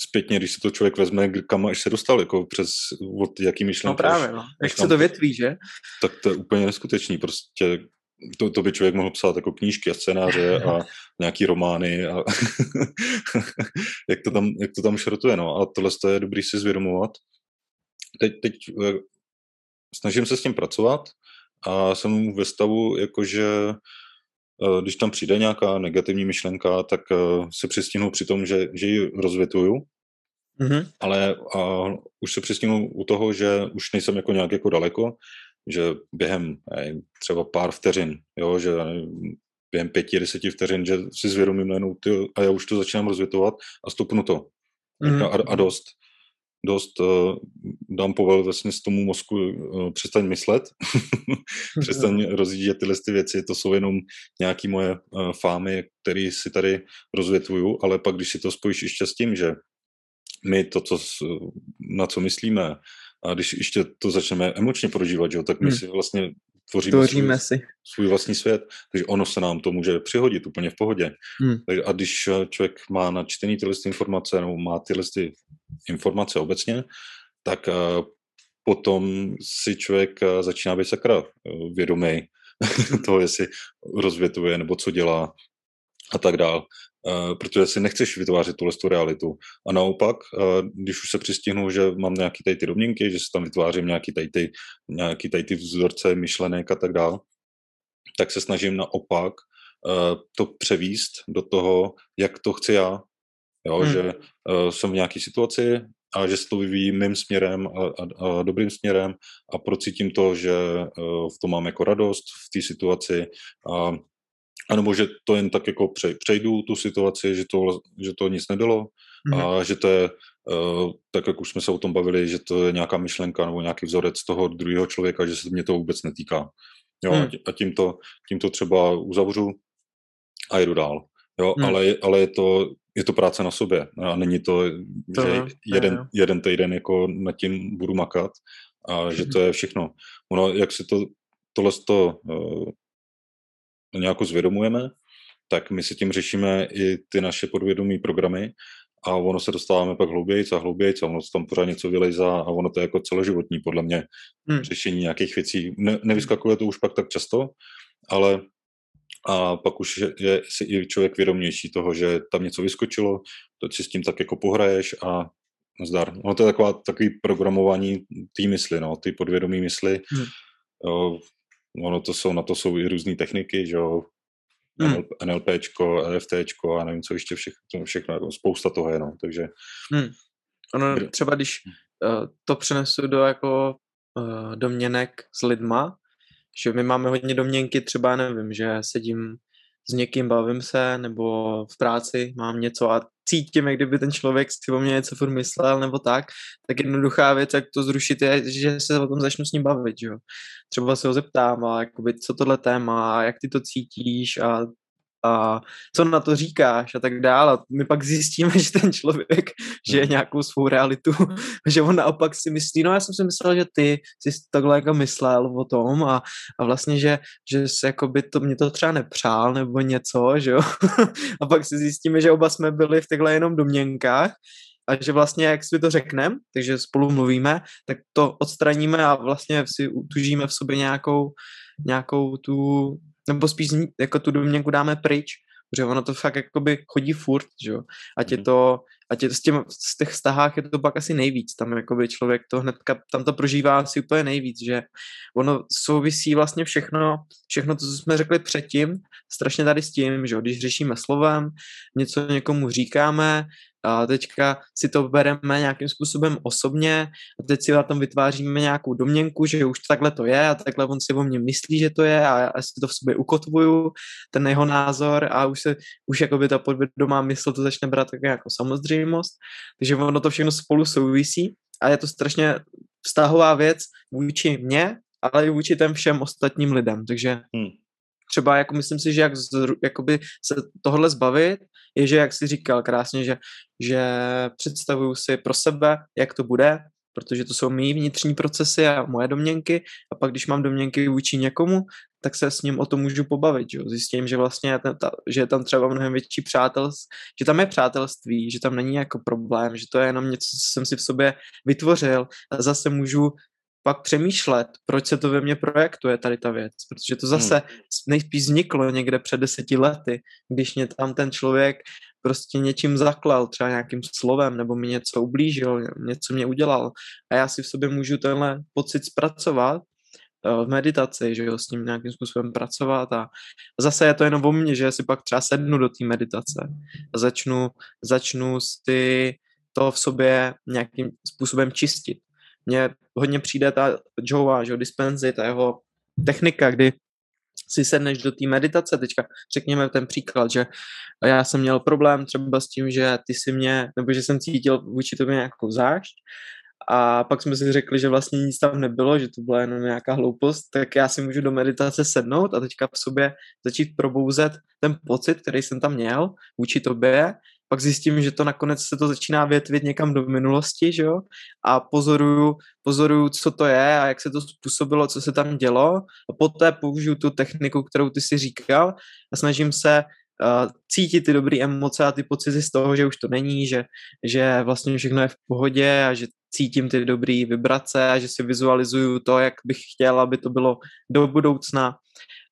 zpětně, když se to člověk vezme, kam až se dostal, jako přes od jaký myšlenky. No právě, no. Jak se to větví, že? Tak to je úplně neskutečný, prostě to, to by člověk mohl psát jako knížky a scénáře a nějaký romány a jak, to tam, jak to tam šrotuje, no. A tohle je dobrý si zvědomovat. Teď, teď eh, snažím se s tím pracovat a jsem ve stavu, jakože eh, když tam přijde nějaká negativní myšlenka, tak eh, se přistihnu při tom, že, že ji rozvětuju, mm-hmm. ale a už se přistihnu u toho, že už nejsem jako nějak jako daleko, že během nevím, třeba pár vteřin, jo, že během pěti, deseti vteřin, že si zvědomím najednou ty, a já už to začínám rozvětovat a stopnu to. Mm-hmm. A, a dost. Dost uh, dám povel vlastně z tomu mozku, uh, přestaň myslet, přestaň rozjíždět tyhle ty věci, to jsou jenom nějaké moje uh, fámy, které si tady rozvětvuju, ale pak, když si to spojíš ještě s tím, že my to, co, na co myslíme, a když ještě to začneme emočně prožívat, jo, tak my hmm. si vlastně tvoříme, tvoříme svůj, si. svůj vlastní svět, takže ono se nám to může přihodit úplně v pohodě. Hmm. A když člověk má načtený tyhle informace nebo má tyhle informace obecně, tak potom si člověk začíná být sakra vědomý toho, jestli rozvětuje nebo co dělá a tak dál. Uh, protože si nechceš vytvářet tuhle tu realitu. A naopak, uh, když už se přistihnu, že mám nějaký tady ty domněnky, že si tam vytvářím nějaký tady ty, nějaký tady ty vzorce myšlenek a tak dál, tak se snažím naopak uh, to převíst do toho, jak to chci já. Jo, hmm. že jsem v nějaké situaci a že se to vyvíjí mým směrem a, a, a dobrým směrem a procítím to, že v tom mám jako radost v té situaci a anebo že to jen tak jako přejdu tu situaci, že to, že to nic nebylo mm. a že to je, uh, tak jak už jsme se o tom bavili, že to je nějaká myšlenka nebo nějaký vzorec toho druhého člověka, že se mě to vůbec netýká. Jo, mm. a tím to, tím to třeba uzavřu a jedu dál. Jo, mm. ale, ale je to, je to práce na sobě a není to, to že jeden, je, jeden týden jako nad tím budu makat a že to je všechno. Ono, jak si to, tohle to, uh, nějak zvědomujeme, tak my si tím řešíme i ty naše podvědomí programy a ono se dostáváme pak hloubějc a hloubějc a ono se tam pořád něco vylejzá a ono to je jako celoživotní podle mě hmm. řešení nějakých věcí. Ne, nevyskakuje to už pak tak často, ale a pak už je, je si i člověk vědomější toho, že tam něco vyskočilo, to si s tím tak jako pohraješ a zdar. Ono to je taková, takový programování té mysli, no, ty podvědomí mysli. Hmm. Ono to jsou, na to jsou i různé techniky, že jo, hmm. NLPčko, LFTčko a nevím, co ještě všechno, všechno jako spousta toho je, no, takže... Hmm. Ono třeba, když uh, to přenesu do jako uh, domněnek s lidma, že my máme hodně domněnky, třeba nevím, že sedím s někým, bavím se, nebo v práci mám něco a cítím, jak kdyby ten člověk si o mě něco furt myslel nebo tak, tak jednoduchá věc, jak to zrušit, je, že se o tom začnu s ním bavit, jo. Třeba se ho zeptám, a jakoby, co tohle téma, jak ty to cítíš a a co na to říkáš a tak dále. A my pak zjistíme, že ten člověk žije hmm. nějakou svou realitu, že on naopak si myslí, no já jsem si myslel, že ty jsi takhle jako myslel o tom a, a vlastně, že, že se jako by to, mě to třeba nepřál nebo něco, že jo. a pak si zjistíme, že oba jsme byli v těchto jenom domněnkách a že vlastně, jak si to řekneme, takže spolu mluvíme, tak to odstraníme a vlastně si utužíme v sobě nějakou, nějakou tu nebo spíš jako tu domněnku dáme pryč, protože ono to fakt jakoby chodí furt, že jo. Ať je mhm. to, ať je to s těm, z těch vztahách je to pak asi nejvíc, tam jakoby člověk to hnedka, tam to prožívá asi úplně nejvíc, že ono souvisí vlastně všechno, všechno to, co jsme řekli předtím, strašně tady s tím, že jo, když řešíme slovem, něco někomu říkáme, a teďka si to bereme nějakým způsobem osobně a teď si na tom vytváříme nějakou domněnku, že už takhle to je a takhle on si o mě myslí, že to je a já si to v sobě ukotvuju, ten jeho názor a už se, už jakoby ta podvědomá mysl to začne brát tak jako samozřejmost, takže ono to všechno spolu souvisí a je to strašně vztahová věc vůči mně, ale i vůči těm všem ostatním lidem, takže hmm třeba jako myslím si, že jak z, jakoby se tohle zbavit, je, že jak jsi říkal krásně, že, že představuju si pro sebe, jak to bude, protože to jsou mý vnitřní procesy a moje domněnky a pak když mám domněnky vůči někomu, tak se s ním o tom můžu pobavit, že? zjistím, že vlastně ten, ta, že je tam třeba mnohem větší přátelství, že tam je přátelství, že tam není jako problém, že to je jenom něco, co jsem si v sobě vytvořil a zase můžu pak přemýšlet, proč se to ve mně projektuje tady ta věc, protože to zase hmm. nejspíš vzniklo někde před deseti lety, když mě tam ten člověk prostě něčím zaklal, třeba nějakým slovem, nebo mi něco ublížil, něco mě udělal. A já si v sobě můžu tenhle pocit zpracovat eh, v meditaci, že jo, s ním nějakým způsobem pracovat. A zase je to jenom o mně, že já si pak třeba sednu do té meditace a začnu, začnu si to v sobě nějakým způsobem čistit mně hodně přijde ta Joe'a, že Dispenzy, ta jeho technika, kdy si sedneš do té meditace, teďka řekněme ten příklad, že já jsem měl problém třeba s tím, že ty si mě, nebo že jsem cítil vůči tobě nějakou zášť a pak jsme si řekli, že vlastně nic tam nebylo, že to byla jenom nějaká hloupost, tak já si můžu do meditace sednout a teďka v sobě začít probouzet ten pocit, který jsem tam měl vůči tobě pak zjistím, že to nakonec se to začíná větvit někam do minulosti, že jo, a pozoruju, pozoruju, co to je a jak se to způsobilo, co se tam dělo. A poté použiju tu techniku, kterou ty si říkal a snažím se uh, cítit ty dobré emoce a ty pocity z toho, že už to není, že, že vlastně všechno je v pohodě a že cítím ty dobré vibrace a že si vizualizuju to, jak bych chtěl, aby to bylo do budoucna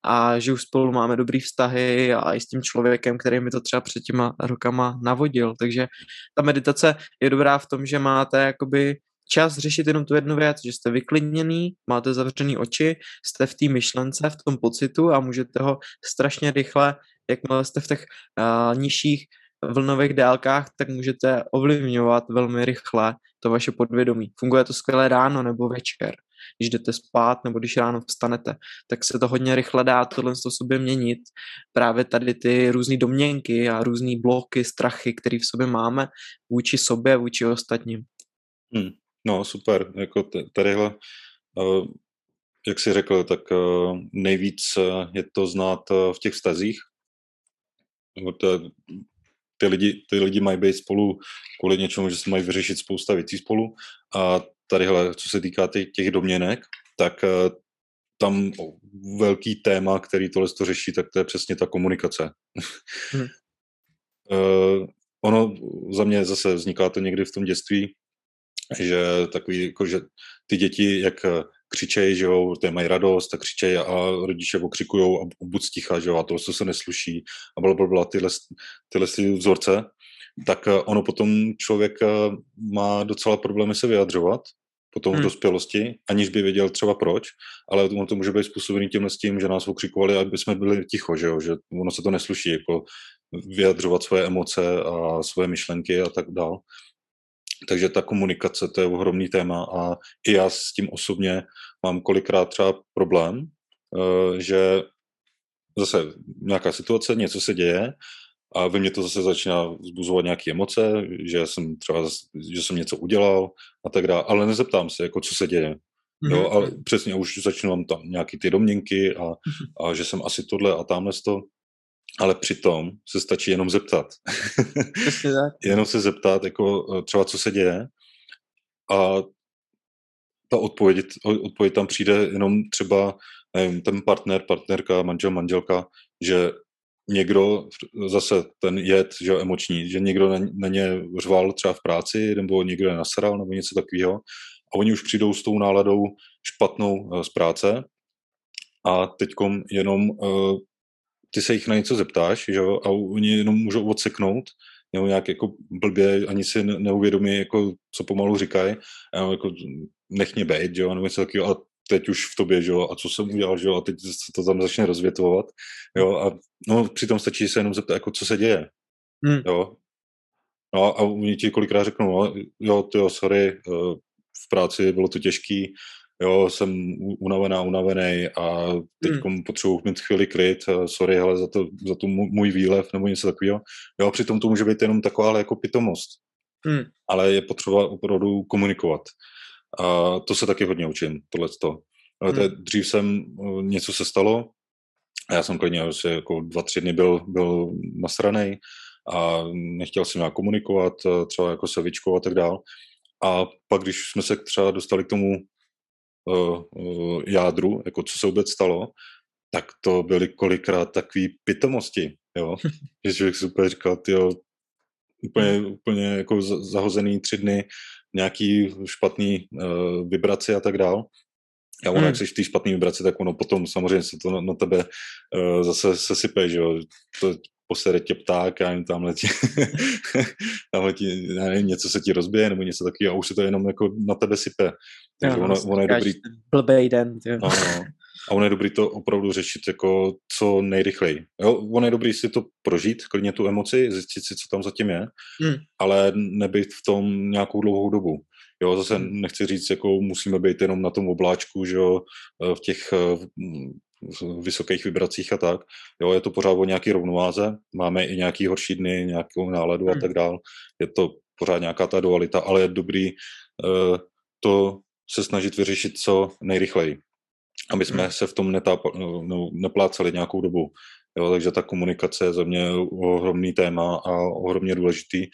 a že už spolu máme dobrý vztahy a i s tím člověkem, který mi to třeba před těma rokama navodil. Takže ta meditace je dobrá v tom, že máte jakoby čas řešit jenom tu jednu věc, že jste vyklidněný, máte zavřený oči, jste v té myšlence, v tom pocitu a můžete ho strašně rychle, jakmile jste v těch uh, nižších vlnových délkách, tak můžete ovlivňovat velmi rychle to vaše podvědomí. Funguje to skvěle ráno nebo večer když jdete spát nebo když ráno vstanete, tak se to hodně rychle dá tohle to sobě měnit. Právě tady ty různé domněnky a různé bloky, strachy, které v sobě máme vůči sobě, vůči ostatním. Hmm. No, super. Jako tadyhle, uh, jak jsi řekl, tak uh, nejvíc uh, je to znát uh, v těch vztazích. Ty lidi, ty lidi mají být spolu kvůli něčemu, že se mají vyřešit spousta věcí spolu a tadyhle, co se týká těch, těch domněnek, tak eh, tam velký téma, který tohle to řeší, tak to je přesně ta komunikace. Hmm. uh, ono za mě zase vzniká to někdy v tom dětství, že takový, jako, že ty děti, jak eh, křičejí, že jo, ty mají radost, tak křičejí a rodiče okřikujou a buď sticha, že jo, a to se nesluší a blablabla, tyhle, tyhle vzorce, tak ono potom člověk má docela problémy se vyjadřovat potom hmm. v dospělosti, aniž by věděl třeba proč, ale ono to může být způsobený tímhle s tím, že nás okřikovali, aby jsme byli ticho, že, jo? že ono se to nesluší, jako vyjadřovat svoje emoce a svoje myšlenky a tak dál. Takže ta komunikace, to je ohromný téma a i já s tím osobně mám kolikrát třeba problém, eh, že zase nějaká situace, něco se děje a ve mně to zase začíná vzbuzovat nějaké emoce, že jsem třeba, že jsem něco udělal a tak dále, ale nezeptám se, jako co se děje. Mm-hmm. Jo, ale přesně už začnu mám tam nějaký ty domněnky a, mm-hmm. a že jsem asi tohle a tamhle to, ale přitom se stačí jenom zeptat. jenom se zeptat, jako e, třeba co se děje a ta odpověď, odpověď tam přijde jenom třeba nevím, ten partner, partnerka, manžel, manželka, že někdo, zase ten jed, že emoční, že někdo na, ně řval třeba v práci, nebo někdo je nasral, nebo něco takového, a oni už přijdou s tou náladou špatnou uh, z práce. A teďkom jenom uh, ty se jich na něco zeptáš, že jo, a oni jenom můžou odseknout, nebo nějak jako blbě, ani si neuvědomí, jako, co pomalu říkají, jako nech mě bejt, jo, nebo něco takového, a teď už v tobě, že jo, a co jsem udělal, že jo, a teď se to tam začne rozvětvovat, jo, a no, přitom stačí se jenom zeptat, jako co se děje, hmm. jo. No a oni ti kolikrát řeknou, no, jo, ty jo, sorry, eh, v práci bylo to těžký, jo, jsem unavená, unavený a teď hmm. potřebuji mít chvíli kryt, eh, sorry, hele, za, to, za to můj výlev nebo něco takového. Jo, přitom to může být jenom taková ale jako pitomost. Hmm. Ale je potřeba opravdu komunikovat. A to se taky hodně učím, tohleto. Hmm. Dřív jsem, eh, něco se stalo a já jsem klidně asi jako dva, tři dny byl, byl nasranej a nechtěl jsem nějak komunikovat, eh, třeba jako se vyčkovat a tak dál. A pak, když jsme se třeba dostali k tomu uh, uh, jádru, jako co se vůbec stalo, tak to byly kolikrát takový pitomosti, jo. že člověk super říkal, jo, úplně, úplně jako zahozený tři dny nějaký špatný uh, vibraci a tak dál. A ono, hmm. jak jsi v té špatné vibraci, tak ono potom samozřejmě se to na, na tebe uh, zase sesype, že jo. To posede tě pták, a tam letí, tam letí, já nevím, něco se ti rozbije, nebo něco takového a už se to jenom jako na tebe sype. Takže no, ono, ono je dobrý. Blbej den. Jo. No, no. A ono je dobrý to opravdu řešit jako co nejrychleji. Jo, ono je dobrý si to prožít, klidně tu emoci, zjistit si, co tam zatím je, hmm. ale nebyt v tom nějakou dlouhou dobu. Jo, zase hmm. nechci říct, jako musíme být jenom na tom obláčku, že jo, eh, v těch eh, v vysokých vibracích a tak. Jo, je to pořád o nějaký rovnováze, máme i nějaký horší dny, nějakou náladu hmm. a tak dál. Je to pořád nějaká ta dualita, ale je dobrý uh, to se snažit vyřešit co nejrychleji aby jsme hmm. se v tom netápa, no, nepláceli nějakou dobu. Jo, takže ta komunikace je za mě ohromný téma a ohromně důležitý.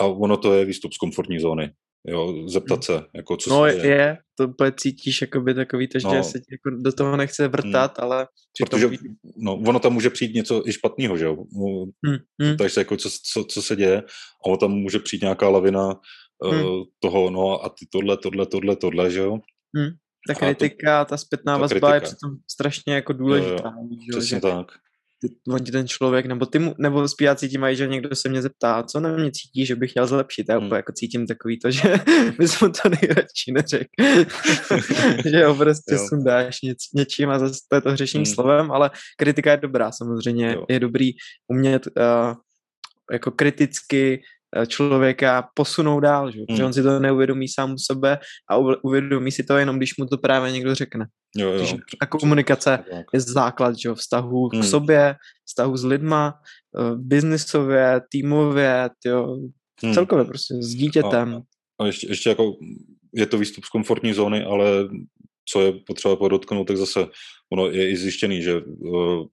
A ono to je výstup z komfortní zóny. Jo, zeptat hmm. se, jako co no, se děje. je, to úplně cítíš jakoby takový to, že no, se jako do toho nechce vrtat, hmm. ale Protože, tom... no, ono tam může přijít něco i špatného, že jo. Hmm. Hmm. Takže jako co, co, co, se děje a ono tam může přijít nějaká lavina hmm. uh, toho, no a ty tohle, tohle, tohle, tohle, že jo. Hmm. Ta kritika, to, ta zpětná ta vazba kritika. je přitom strašně jako důležitá. Jo, jo. Přesně že... tak ti ten člověk, nebo ty nebo zpíváci ti mají, že někdo se mě zeptá, co na mě cítí, že bych chtěl zlepšit. Já hmm. jako cítím takový to, že bys mu to nejradši neřekl. že ho prostě jo. sundáš něč, něčím a zase to je to hřešním hmm. slovem, ale kritika je dobrá samozřejmě. Jo. Je dobrý umět uh, jako kriticky člověka posunou dál, že? Hmm. protože on si to neuvědomí sám u sebe a uvědomí si to jenom, když mu to právě někdo řekne. Jo, jo. a komunikace je základ že? vztahu hmm. k sobě, vztahu s lidma, eh, biznisově, týmově, jo, hmm. celkově prostě s dítětem. A, a ještě, ještě jako je to výstup z komfortní zóny, ale co je potřeba podotknout, tak zase ono je i zjištěný, že uh,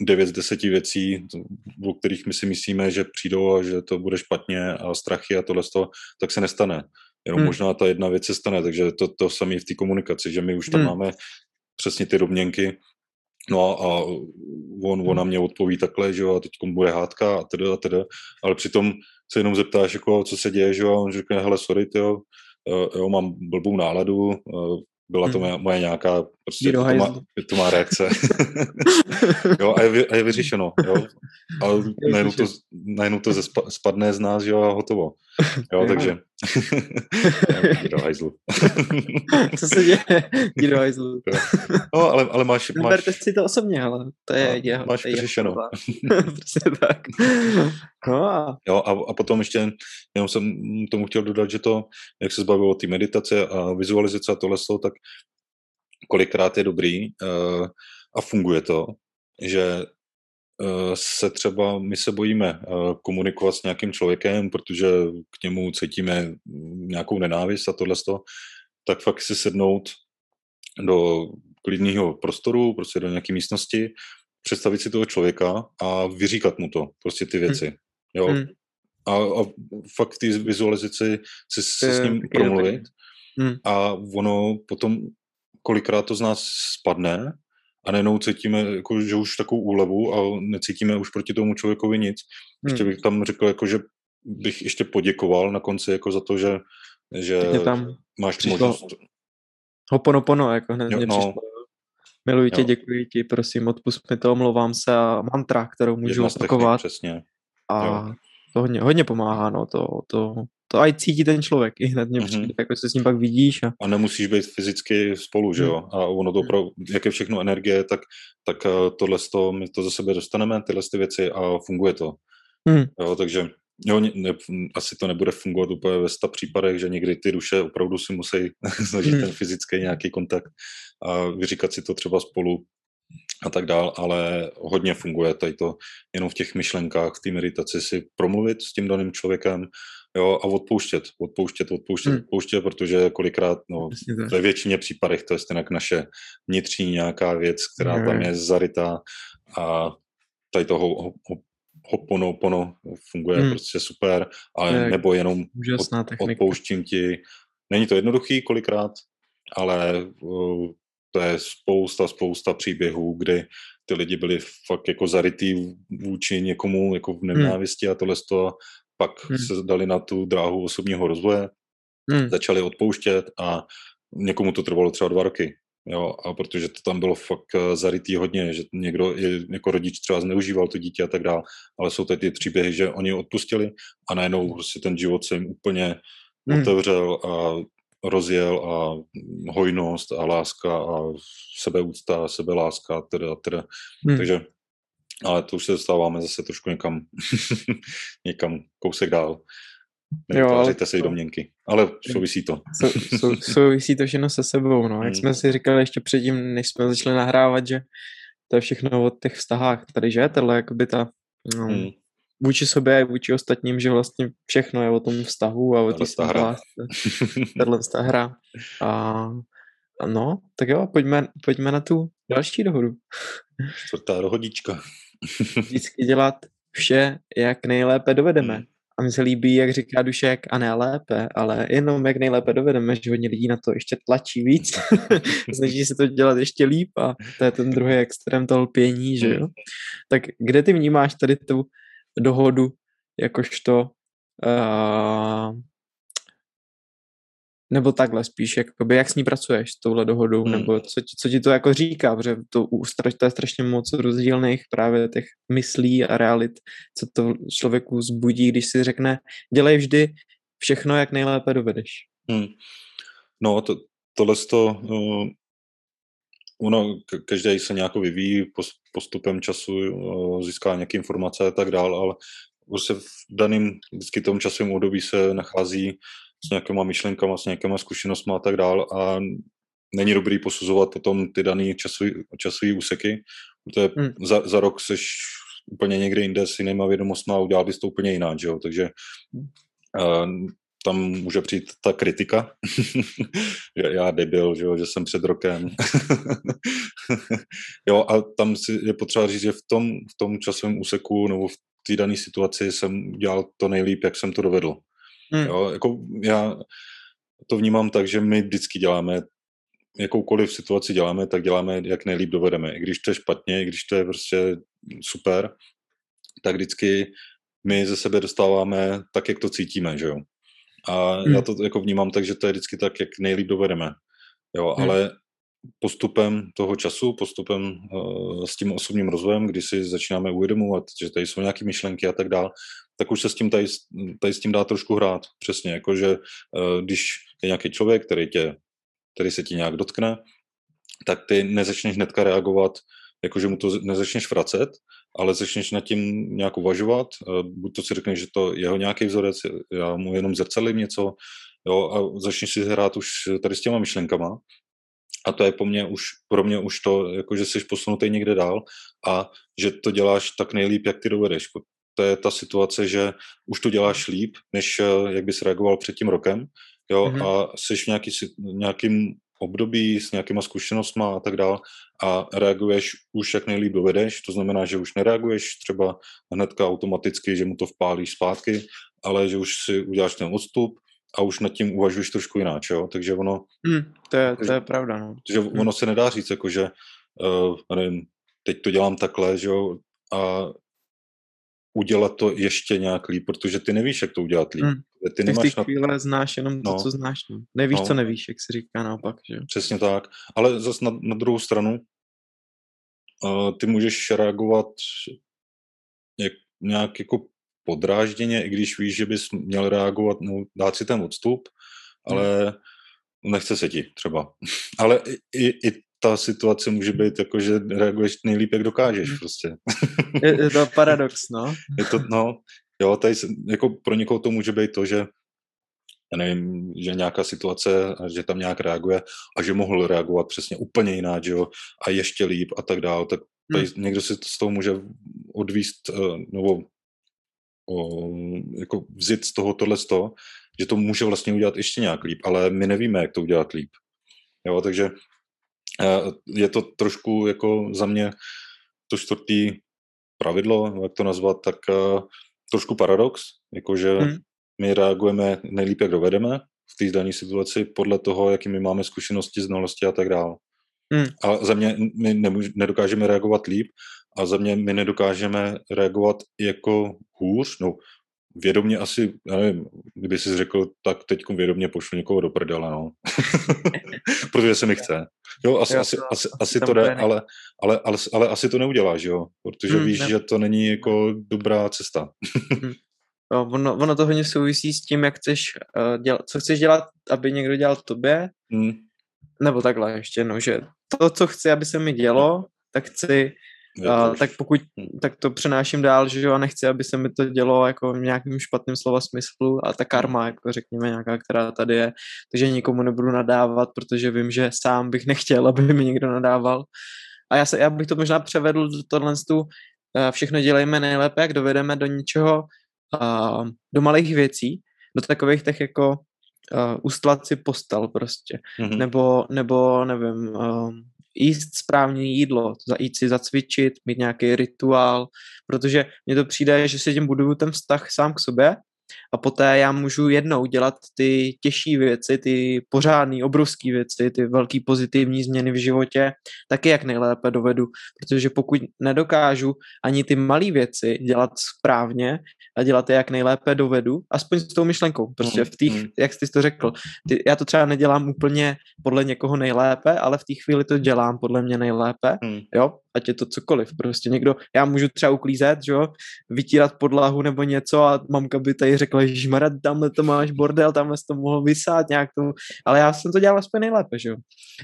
9 z 10 věcí, o kterých my si myslíme, že přijdou a že to bude špatně a strachy a tohle toho, tak se nestane. Jenom hmm. možná ta jedna věc se stane, takže to, to samé v té komunikaci, že my už tam hmm. máme přesně ty domněnky, no a, a on, ona mě odpoví takhle, že jo, a teď bude hádka a teda a teda, ale přitom se jenom zeptáš, jako, co se děje, že jo, a on řekne, hele, sorry, jo, jo, mám blbou náladu, byla to hmm. moje, moje nějaká prostě to má, to má reakce. jo, a je, a je vyřešeno. Jo. A najednou to, najednou to spadne z nás jo, a hotovo. Jo, takže... do hajzlu. Co se děje? Jdi do hajzlu. no, ale, ale máš... máš... Berte si to osobně, ale to je no, jeho. Máš to je vyřešeno. Přesně tak. No a... Jo, a, a potom ještě, jenom jsem tomu chtěl dodat, že to, jak se zbavilo ty meditace a vizualizace a tohle, tak kolikrát je dobrý uh, a funguje to, že se třeba, my se bojíme uh, komunikovat s nějakým člověkem, protože k němu cítíme nějakou nenávist a tohle, tak fakt si sednout do klidného prostoru, prostě do nějaké místnosti, představit si toho člověka a vyříkat mu to, prostě ty věci. Hmm. Jo? Hmm. A, a fakt té vizualizaci si, si s ním promluvit. Hmm. A ono potom kolikrát to z nás spadne a nejenom cítíme, jako, že už takovou úlevu a necítíme už proti tomu člověkovi nic. Ještě hmm. bych tam řekl, jako, že bych ještě poděkoval na konci jako za to, že, že tam máš přišlo možnost. Hoponopono, jako hned mě no. přišlo. Miluji tě, jo. děkuji ti, prosím, odpust mi to, omlouvám se a mantra, kterou můžu opakovat. Přesně. A jo. to hodně, hodně pomáhá, no, to, to, to aj cítí ten člověk, i hned mě mm-hmm. jako se s ním pak vidíš. A... a nemusíš být fyzicky spolu, že jo? A ono to opravdu, jak je všechno energie, tak, tak eh, tohle to, my to za sebe dostaneme, tyhle ty věci a funguje to. Mm. Jo, takže jo, ne, asi to nebude fungovat úplně ve sta případech, že někdy ty duše opravdu si musí zažít mm. ten fyzický nějaký kontakt a vyříkat si to třeba spolu a tak dál, ale hodně funguje tady to jenom v těch myšlenkách, v té meditaci si promluvit s tím daným člověkem, jo, a odpouštět, odpouštět, odpouštět, hmm. odpouštět, protože kolikrát, no, ve většině případech to je stejně naše vnitřní nějaká věc, která hmm. tam je zarytá a tady toho ho, ho, hopono, pono funguje hmm. prostě super, ale je, nebo jenom od, odpouštím ti. Není to jednoduchý kolikrát, ale uh, to je spousta, spousta příběhů, kdy ty lidi byli fakt jako zarytý vůči někomu jako v hmm. nenávisti hmm. a tohle z toho pak hmm. se dali na tu dráhu osobního rozvoje, hmm. začali odpouštět a někomu to trvalo třeba dva roky. Jo, a protože to tam bylo fakt eh, zarytý hodně, že někdo jako rodič třeba zneužíval to dítě a tak dále, ale jsou tady ty příběhy, že oni odpustili a najednou prostě ten život se jim úplně hmm. otevřel a rozjel a hojnost a láska a sebeúcta, sebeláska, teda, teda. Hmm. Takže ale to už se dostáváme zase trošku někam, někam kousek dál. Nevytvářejte si domněnky. Ale souvisí to. Sou, sou, souvisí to všechno se sebou. No. Jak hmm. jsme si říkali ještě předtím, než jsme začali nahrávat, že to je všechno o těch vztahách. Tady, že? Tohle jakoby ta no, hmm. vůči sobě a vůči ostatním, že vlastně všechno je o tom vztahu a o té vztahách. Tahle vztah hra. A, a no, tak jo, pojďme, pojďme na tu další dohodu. Čtvrtá dohodička. Vždycky dělat vše, jak nejlépe dovedeme. Hmm. A mně se líbí, jak říká Dušek, a ne lépe, ale jenom jak nejlépe dovedeme, že hodně lidí na to ještě tlačí víc, snaží se to dělat ještě líp a to je ten druhý extrém toho lpění, že jo. Tak kde ty vnímáš tady tu dohodu jakožto uh, nebo takhle spíš, jakoby, jak s ní pracuješ, s touhle dohodou, hmm. nebo co, co ti to jako říká, protože to, to je strašně moc rozdílných právě těch myslí a realit, co to člověku zbudí, když si řekne, dělej vždy všechno, jak nejlépe dovedeš. Hmm. No, to, tohle to, uh, ono, každý se nějak vyvíjí postupem času, uh, získá nějaké informace a tak dále, ale prostě v daném vždycky tom časovém období se nachází s nějakýma myšlenkama, s nějakýma zkušenostmi a tak dál a není dobrý posuzovat potom ty dané časové úseky, protože hmm. za, za rok seš úplně někde jinde s jinýma vědomostmi a udělal bys to úplně jinak, že jo? takže uh, tam může přijít ta kritika, že já debil, že, jo, že jsem před rokem. jo, a tam si je potřeba říct, že v tom, v tom časovém úseku nebo v té dané situaci jsem dělal to nejlíp, jak jsem to dovedl. Hmm. Jo, jako já to vnímám tak, že my vždycky děláme jakoukoliv situaci děláme, tak děláme, jak nejlíp dovedeme. I když to je špatně, i když to je prostě super, tak vždycky my ze sebe dostáváme tak, jak to cítíme, že jo. A hmm. já to jako vnímám tak, že to je vždycky tak, jak nejlíp dovedeme. Jo, hmm. ale postupem toho času, postupem uh, s tím osobním rozvojem, kdy si začínáme uvědomovat, že tady jsou nějaké myšlenky a tak dále, tak už se s tím tady, tady s tím dá trošku hrát. Přesně, jakože uh, když je nějaký člověk, který, tě, který se ti nějak dotkne, tak ty nezačneš hnedka reagovat, jakože mu to nezačneš vracet, ale začneš nad tím nějak uvažovat, uh, buď to si řekneš, že to jeho nějaký vzorec, já mu jenom zrcadlím něco, jo, a začneš si hrát už tady s těma myšlenkama, a to je po mně už, pro mě už to, jako že jsi posunutý někde dál a že to děláš tak nejlíp, jak ty dovedeš to je ta situace, že už to děláš líp, než eh, jak bys reagoval před tím rokem, jo, mm-hmm. a jsi v nějaký, nějakým období s nějakýma zkušenostmi a tak dál a reaguješ už jak nejlíp dovedeš, to znamená, že už nereaguješ třeba hnedka automaticky, že mu to vpálíš zpátky, ale že už si uděláš ten odstup a už nad tím uvažuješ trošku jinak, jo, takže ono... Mm, to, je, to je pravda, no. Takže mm. ono se nedá říct, jako že uh, nevím, teď to dělám takhle, že jo, a udělat to ještě nějak líp, protože ty nevíš, jak to udělat líp. Hmm. Ty nemáš na... chvíle znáš jenom to, no. co znáš. No. Nevíš, no. co nevíš, jak se říká naopak. Že? Přesně tak. Ale zase na, na druhou stranu, uh, ty můžeš reagovat jak, nějak jako podrážděně, i když víš, že bys měl reagovat, no, dát si ten odstup, hmm. ale nechce se ti třeba. ale i, i ta situace může být jako, že reaguješ nejlíp, jak dokážeš mhm. prostě. Je, je to paradox, no. Je to, no, jo, tady jako pro někoho to může být to, že já nevím, že nějaká situace, že tam nějak reaguje a že mohl reagovat přesně úplně jinak, že jo, a ještě líp a tak dále, tak tady hmm. někdo si to z toho může odvíst, uh, nebo uh, jako vzít z toho tohle z toho, že to může vlastně udělat ještě nějak líp, ale my nevíme, jak to udělat líp. Jo, takže Eh, je to trošku jako za mě to čtvrtý pravidlo, jak to nazvat, tak uh, trošku paradox, jakože hmm. my reagujeme nejlíp, jak dovedeme v té dané situaci podle toho, jaký my máme zkušenosti, znalosti a tak dále. Hmm. A za mě my nemůž, nedokážeme reagovat líp a za mě my nedokážeme reagovat jako hůř, no vědomě asi, já nevím, kdyby jsi řekl, tak teď vědomě pošlu někoho do prdele, no. Protože se mi chce. Jo, asi, jo, asi, asi, asi to jde, ale, ale, ale, ale asi to neuděláš, jo, protože hmm, víš, ne. že to není jako dobrá cesta. Hmm. no, ono, ono to hodně souvisí s tím, jak chceš uh, dělat, co chceš dělat, aby někdo dělal tobě, hmm. nebo takhle ještě, no, že to, co chci, aby se mi dělo, tak chci a, tak pokud, tak to přenáším dál, že jo, a nechci, aby se mi to dělo jako v nějakým špatným slova smyslu a ta karma, jako řekněme nějaká, která tady je, takže nikomu nebudu nadávat, protože vím, že sám bych nechtěl, aby mi někdo nadával. A já, se, já bych to možná převedl do tohle tu, všechno dělejme nejlépe, jak dovedeme do něčeho, do malých věcí, do takových těch jako uh, ustlat si postel prostě, mm-hmm. nebo, nebo nevím, uh, jíst správně jídlo, jít si zacvičit, mít nějaký rituál, protože mně to přijde, že si tím buduju ten vztah sám k sobě a poté já můžu jednou dělat ty těžší věci, ty pořádné, obrovské věci, ty velké pozitivní změny v životě, taky jak nejlépe dovedu, protože pokud nedokážu ani ty malé věci dělat správně a dělat je jak nejlépe dovedu, aspoň s tou myšlenkou, prostě v těch, mm. jak jsi to řekl, ty, já to třeba nedělám úplně podle někoho nejlépe, ale v té chvíli to dělám podle mě nejlépe, mm. jo, ať je to cokoliv, prostě někdo, já můžu třeba uklízet, jo, vytírat podlahu nebo něco a mamka by tady řekla, že Mara, tamhle to máš bordel, tamhle to mohl vysát nějak tomu, ale já jsem to dělal aspoň nejlépe, že jo.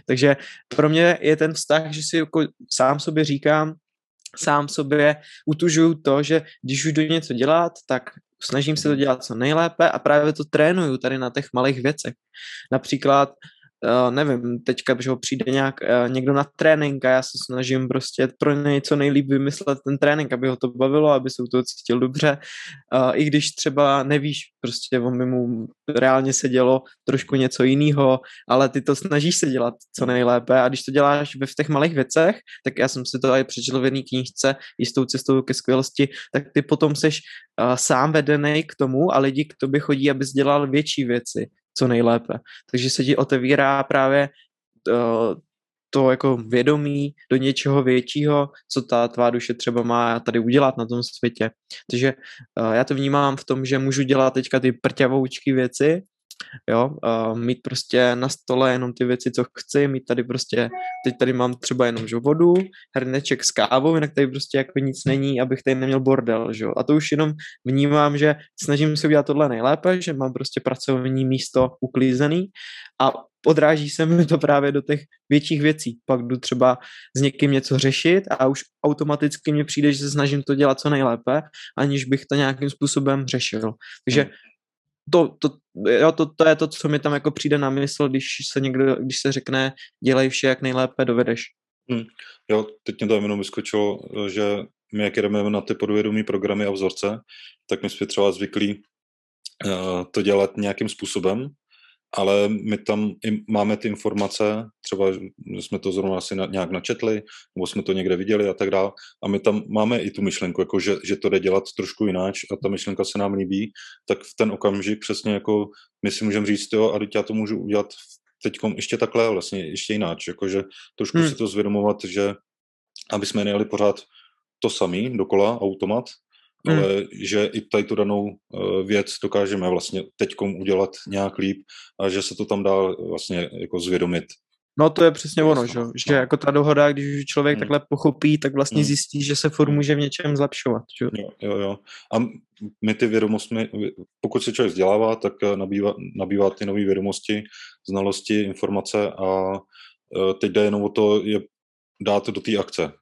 Takže pro mě je ten vztah, že si jako sám sobě říkám, sám sobě utužuju to, že když už jdu něco dělat, tak snažím se to dělat co nejlépe a právě to trénuju tady na těch malých věcech. Například uh, nevím, teďka, že ho přijde nějak uh, někdo na trénink a já se snažím prostě pro něj co nejlíp vymyslet ten trénink, aby ho to bavilo, aby se u toho cítil dobře. Uh, I když třeba nevíš, prostě on by mu reálně se dělo trošku něco jiného, ale ty to snažíš se dělat co nejlépe a když to děláš ve v těch malých věcech, tak já jsem si to i přečetl v jedné knížce jistou cestou ke skvělosti, tak ty potom seš uh, sám vedený k tomu a lidi k tobě chodí, abys dělal větší věci co nejlépe. Takže se ti otevírá právě uh, to jako vědomí do něčeho většího, co ta tvá duše třeba má tady udělat na tom světě. Takže uh, já to vnímám v tom, že můžu dělat teďka ty prťavoučky věci, jo, uh, mít prostě na stole jenom ty věci, co chci, mít tady prostě, teď tady mám třeba jenom že, vodu, hrneček s kávou, jinak tady prostě jako nic není, abych tady neměl bordel, že? a to už jenom vnímám, že snažím se udělat tohle nejlépe, že mám prostě pracovní místo uklízený a odráží se mi to právě do těch větších věcí. Pak jdu třeba s někým něco řešit a už automaticky mně přijde, že se snažím to dělat co nejlépe, aniž bych to nějakým způsobem řešil. Takže hmm to, to, jo, to, to je to, co mi tam jako přijde na mysl, když se někdo, když se řekne, dělej vše, jak nejlépe dovedeš. Hmm. Jo, teď mě to jenom vyskočilo, že my, jak jdeme na ty podvědomí programy a vzorce, tak my jsme třeba zvyklí uh, to dělat nějakým způsobem, ale my tam máme ty informace, třeba jsme to zrovna asi na, nějak načetli, nebo jsme to někde viděli a tak dále, a my tam máme i tu myšlenku, jako že, že to jde dělat trošku jináč a ta myšlenka se nám líbí, tak v ten okamžik přesně jako my si můžeme říct, jo, a teď já to můžu udělat teď ještě takhle, vlastně ještě jináč, jakože trošku hmm. si to zvědomovat, že aby jsme nejeli pořád to samý dokola, automat, hmm. ale že i tady tu danou uh, věc dokážeme vlastně teďkom udělat nějak líp a že se to tam dá vlastně jako zvědomit. No to je přesně ono, že, že jako ta dohoda, když už člověk hmm. takhle pochopí, tak vlastně hmm. zjistí, že se furt může v něčem zlepšovat. Že? Jo, jo, jo. A my ty vědomosti, pokud se člověk vzdělává, tak eh, nabývá, nabývá ty nové vědomosti, znalosti, informace a eh, teď jde jenom o to je dát do té akce.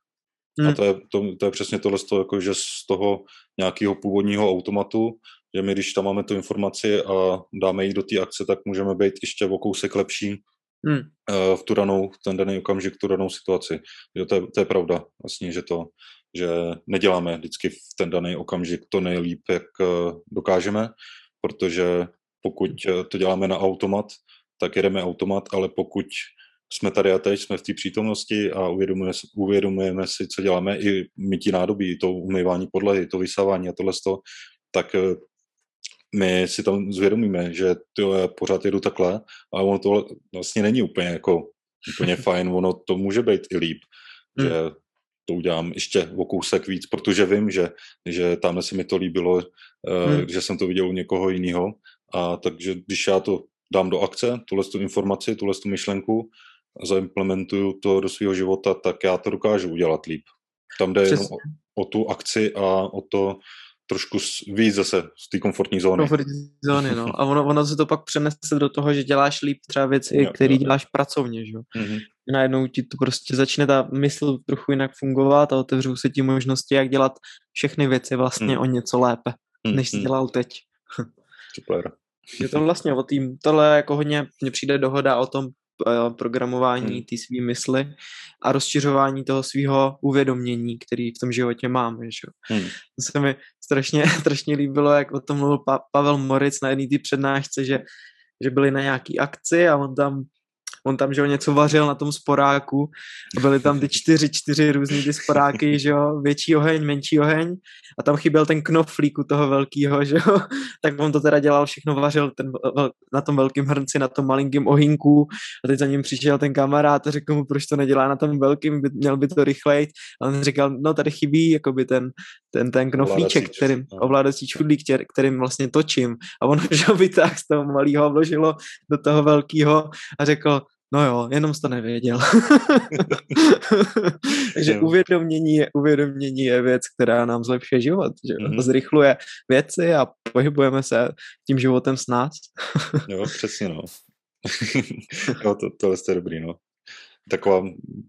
Hmm. A to je, to, to je přesně tohle, jako, že z toho nějakého původního automatu, že my když tam máme tu informaci a dáme ji do té akce, tak můžeme být ještě o kousek lepší hmm. uh, v tu danou, v ten daný okamžik, tu danou situaci. Že to, je, to je pravda, vlastně, že to, že neděláme vždycky v ten daný okamžik to nejlíp, jak uh, dokážeme, protože pokud uh, to děláme na automat, tak jedeme automat, ale pokud jsme tady a teď, jsme v té přítomnosti a uvědomujeme, uvědomujeme si, co děláme, i mytí nádobí, to umývání podlahy, to vysávání a tohle, tak eh, my si tam zvědomíme, že to je, pořád jedu takhle, ale ono to vlastně není úplně jako úplně fajn, ono to může být i líp, hmm. že to udělám ještě o kousek víc, protože vím, že, že tam se mi to líbilo, eh, hmm. že jsem to viděl u někoho jiného a takže když já to dám do akce, tuhle tu informaci, tuhle tu myšlenku, zaimplementuju to do svého života, tak já to dokážu udělat líp. Tam jde jenom o, o tu akci a o to trošku víc zase z té komfortní zóny. Komfortní zóny, no. A ono, ono se to pak přenese do toho, že děláš líp třeba věci, které děláš pracovně, že jo. Mm-hmm. Najednou ti to prostě začne ta mysl trochu jinak fungovat a otevřou se ti možnosti, jak dělat všechny věci vlastně mm. o něco lépe, než jsi mm. dělal teď. Super. Je to vlastně o tým, tohle jako hodně, mně přijde dohoda o tom programování hmm. té své mysli a rozšiřování toho svého uvědomění, který v tom životě máme. Že? Hmm. To se mi strašně, strašně líbilo, jak o tom mluvil pa- Pavel Moric na jedné té přednášce, že, že byli na nějaký akci a on tam on tam, že jo, něco vařil na tom sporáku a byly tam ty čtyři, čtyři různý ty sporáky, že jo, větší oheň, menší oheň a tam chyběl ten knoflík u toho velkého, že jo, tak on to teda dělal všechno, vařil ten, na tom velkém hrnci, na tom malinkém ohýnku a teď za ním přišel ten kamarád a řekl mu, proč to nedělá na tom velkým, by, měl by to rychleji? A on říkal, no tady chybí jakoby ten, ten, ten knoflíček, kterým, ovládací čudlík, kterým vlastně točím. A on už ho vytáhl z toho malého, vložilo do toho velkého a řekl, no jo, jenom to nevěděl. Takže uvědomění je, uvědomění je věc, která nám zlepšuje život, že mm-hmm. zrychluje věci a pohybujeme se tím životem s nás. jo, přesně no. jo, to, tohle je dobrý, no. Taková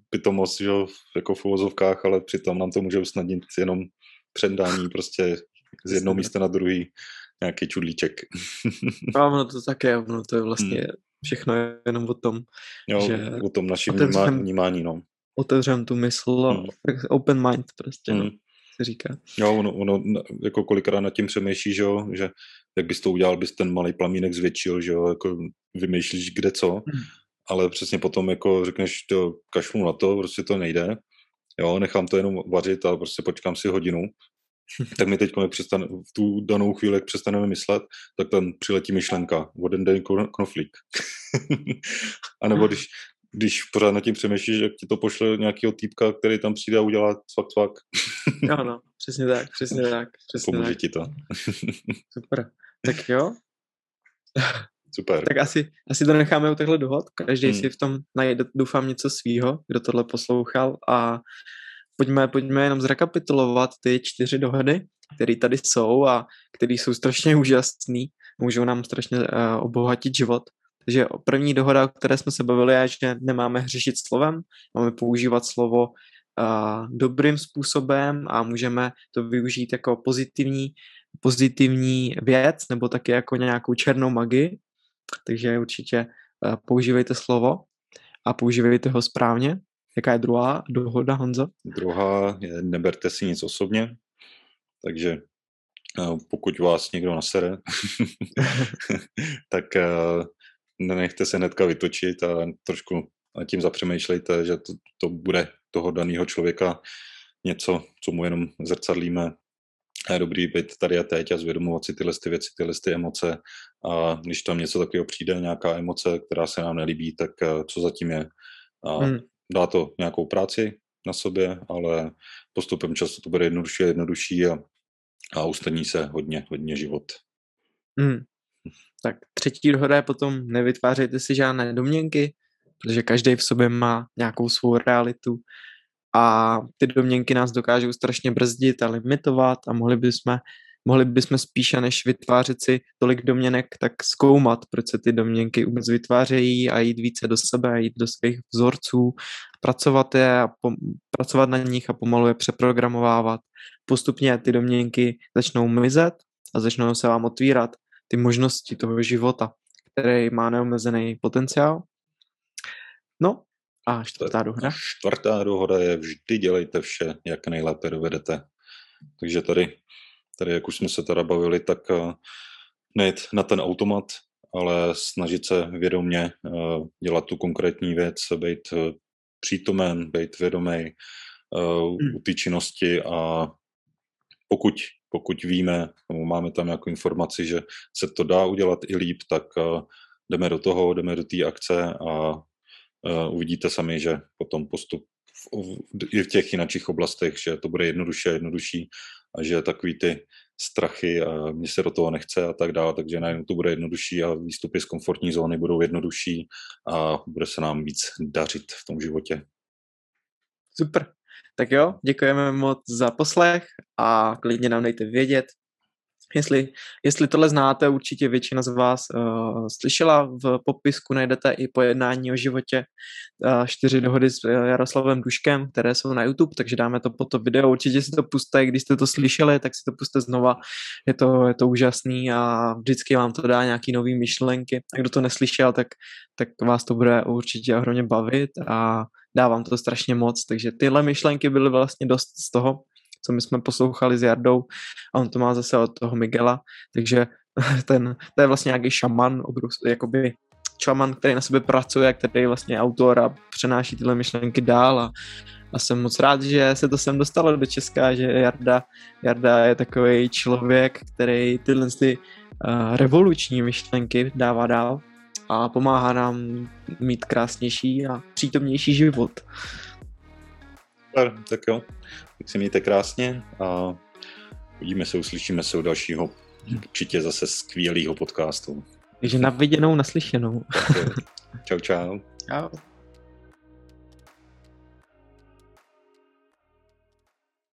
pitomost, že jako v uvozovkách, ale přitom nám to může usnadnit jenom předání prostě z jednoho místa na druhý nějaký čudlíček. no, ono to tak je, ono to je vlastně hmm. všechno jenom o tom, jo, že o tom našem otevřem, vnímání, no. Otevřem tu mysl a hmm. open mind prostě, no, hmm. no, se říká. Jo, ono, ono, jako kolikrát nad tím přemýšlí, že jo, že jak bys to udělal, bys ten malý plamínek zvětšil, že jo, jako vymýšlíš kde co, hmm. ale přesně potom jako řekneš, to kašlu na to, prostě to nejde, jo, nechám to jenom vařit a prostě počkám si hodinu tak mi teď přestane, v tu danou chvíli, jak přestaneme myslet, tak tam přiletí myšlenka, jeden den knoflík. a nebo když, když pořád nad tím přemýšlíš, jak ti to pošle nějakého týpka, který tam přijde a udělá cvak cvak. ano, no, přesně tak, přesně tak. Přesně Pomůže tak. ti to. Super. Tak jo. Super. Tak asi, asi to necháme u těchto dohod. Každý hmm. si v tom najde, doufám, něco svýho, kdo tohle poslouchal a pojďme, pojďme jenom zrekapitulovat ty čtyři dohody, které tady jsou a které jsou strašně úžasné, můžou nám strašně uh, obohatit život. Takže první dohoda, o které jsme se bavili, je, že nemáme hřešit slovem, máme používat slovo uh, dobrým způsobem a můžeme to využít jako pozitivní, pozitivní věc nebo taky jako nějakou černou magii. Takže určitě uh, používejte slovo a používejte ho správně. Jaká je druhá dohoda, Honzo? Druhá je neberte si nic osobně, takže eh, pokud vás někdo nasere, tak eh, nenechte se hnedka vytočit a trošku nad tím zapřemýšlejte, že to, to bude toho daného člověka něco, co mu jenom zrcadlíme. A je dobrý být tady a teď a zvědomovat si tyhle ty věci, tyhle ty emoce. A když tam něco takového přijde, nějaká emoce, která se nám nelíbí, tak eh, co zatím je. A hmm dá to nějakou práci na sobě, ale postupem času to bude jednodušší a jednodušší a, a ustaní se hodně, hodně život. Hmm. Tak třetí dohoda je potom nevytvářejte si žádné domněnky, protože každý v sobě má nějakou svou realitu a ty domněnky nás dokážou strašně brzdit a limitovat a mohli bychom mohli bychom spíše než vytvářet si tolik domněnek, tak zkoumat, proč se ty domněnky vůbec vytvářejí a jít více do sebe, a jít do svých vzorců, pracovat je a pom- pracovat na nich a pomalu je přeprogramovávat. Postupně ty domněnky začnou mizet a začnou se vám otvírat ty možnosti toho života, který má neomezený potenciál. No a čtvrtá dohoda? Čtvrtá dohoda je vždy dělejte vše, jak nejlépe dovedete. Takže tady Tady, jak už jsme se teda bavili, tak eh, nejít na ten automat, ale snažit se vědomě eh, dělat tu konkrétní věc, být eh, přítomen, být vědomý u té činnosti a pokud, pokud víme, nebo máme tam nějakou informaci, že se to dá udělat i líp, tak jdeme do toho, jdeme do té akce a uvidíte sami, že potom postup i v těch jiných oblastech, že to bude jednodušší a jednodušší a že takový ty strachy a mě se do toho nechce a tak dále, takže najednou to bude jednodušší a výstupy z komfortní zóny budou jednodušší a bude se nám víc dařit v tom životě. Super. Tak jo, děkujeme moc za poslech a klidně nám dejte vědět, Jestli, jestli tohle znáte, určitě většina z vás uh, slyšela, v popisku najdete i pojednání o životě uh, čtyři dohody s Jaroslavem Duškem, které jsou na YouTube, takže dáme to po to video, určitě si to puste, když jste to slyšeli, tak si to puste znova, je to, je to úžasný a vždycky vám to dá nějaký nový myšlenky, a kdo to neslyšel, tak, tak vás to bude určitě ohromně bavit a dávám to strašně moc, takže tyhle myšlenky byly vlastně dost z toho, co my jsme poslouchali s Jardou a on to má zase od toho Miguela, takže ten, to je vlastně nějaký šaman, obrus, jakoby čaman, který na sebe pracuje, který vlastně je autor a přenáší tyhle myšlenky dál a, a jsem moc rád, že se to sem dostalo do Česka, že Jarda, Jarda je takový člověk, který tyhle ty uh, revoluční myšlenky dává dál a pomáhá nám mít krásnější a přítomnější život. Tak jo, tak se mějte krásně a uvidíme se, uslyšíme se u dalšího určitě zase skvělého podcastu. Takže na viděnou, naslyšenou. čau, čau. Čau.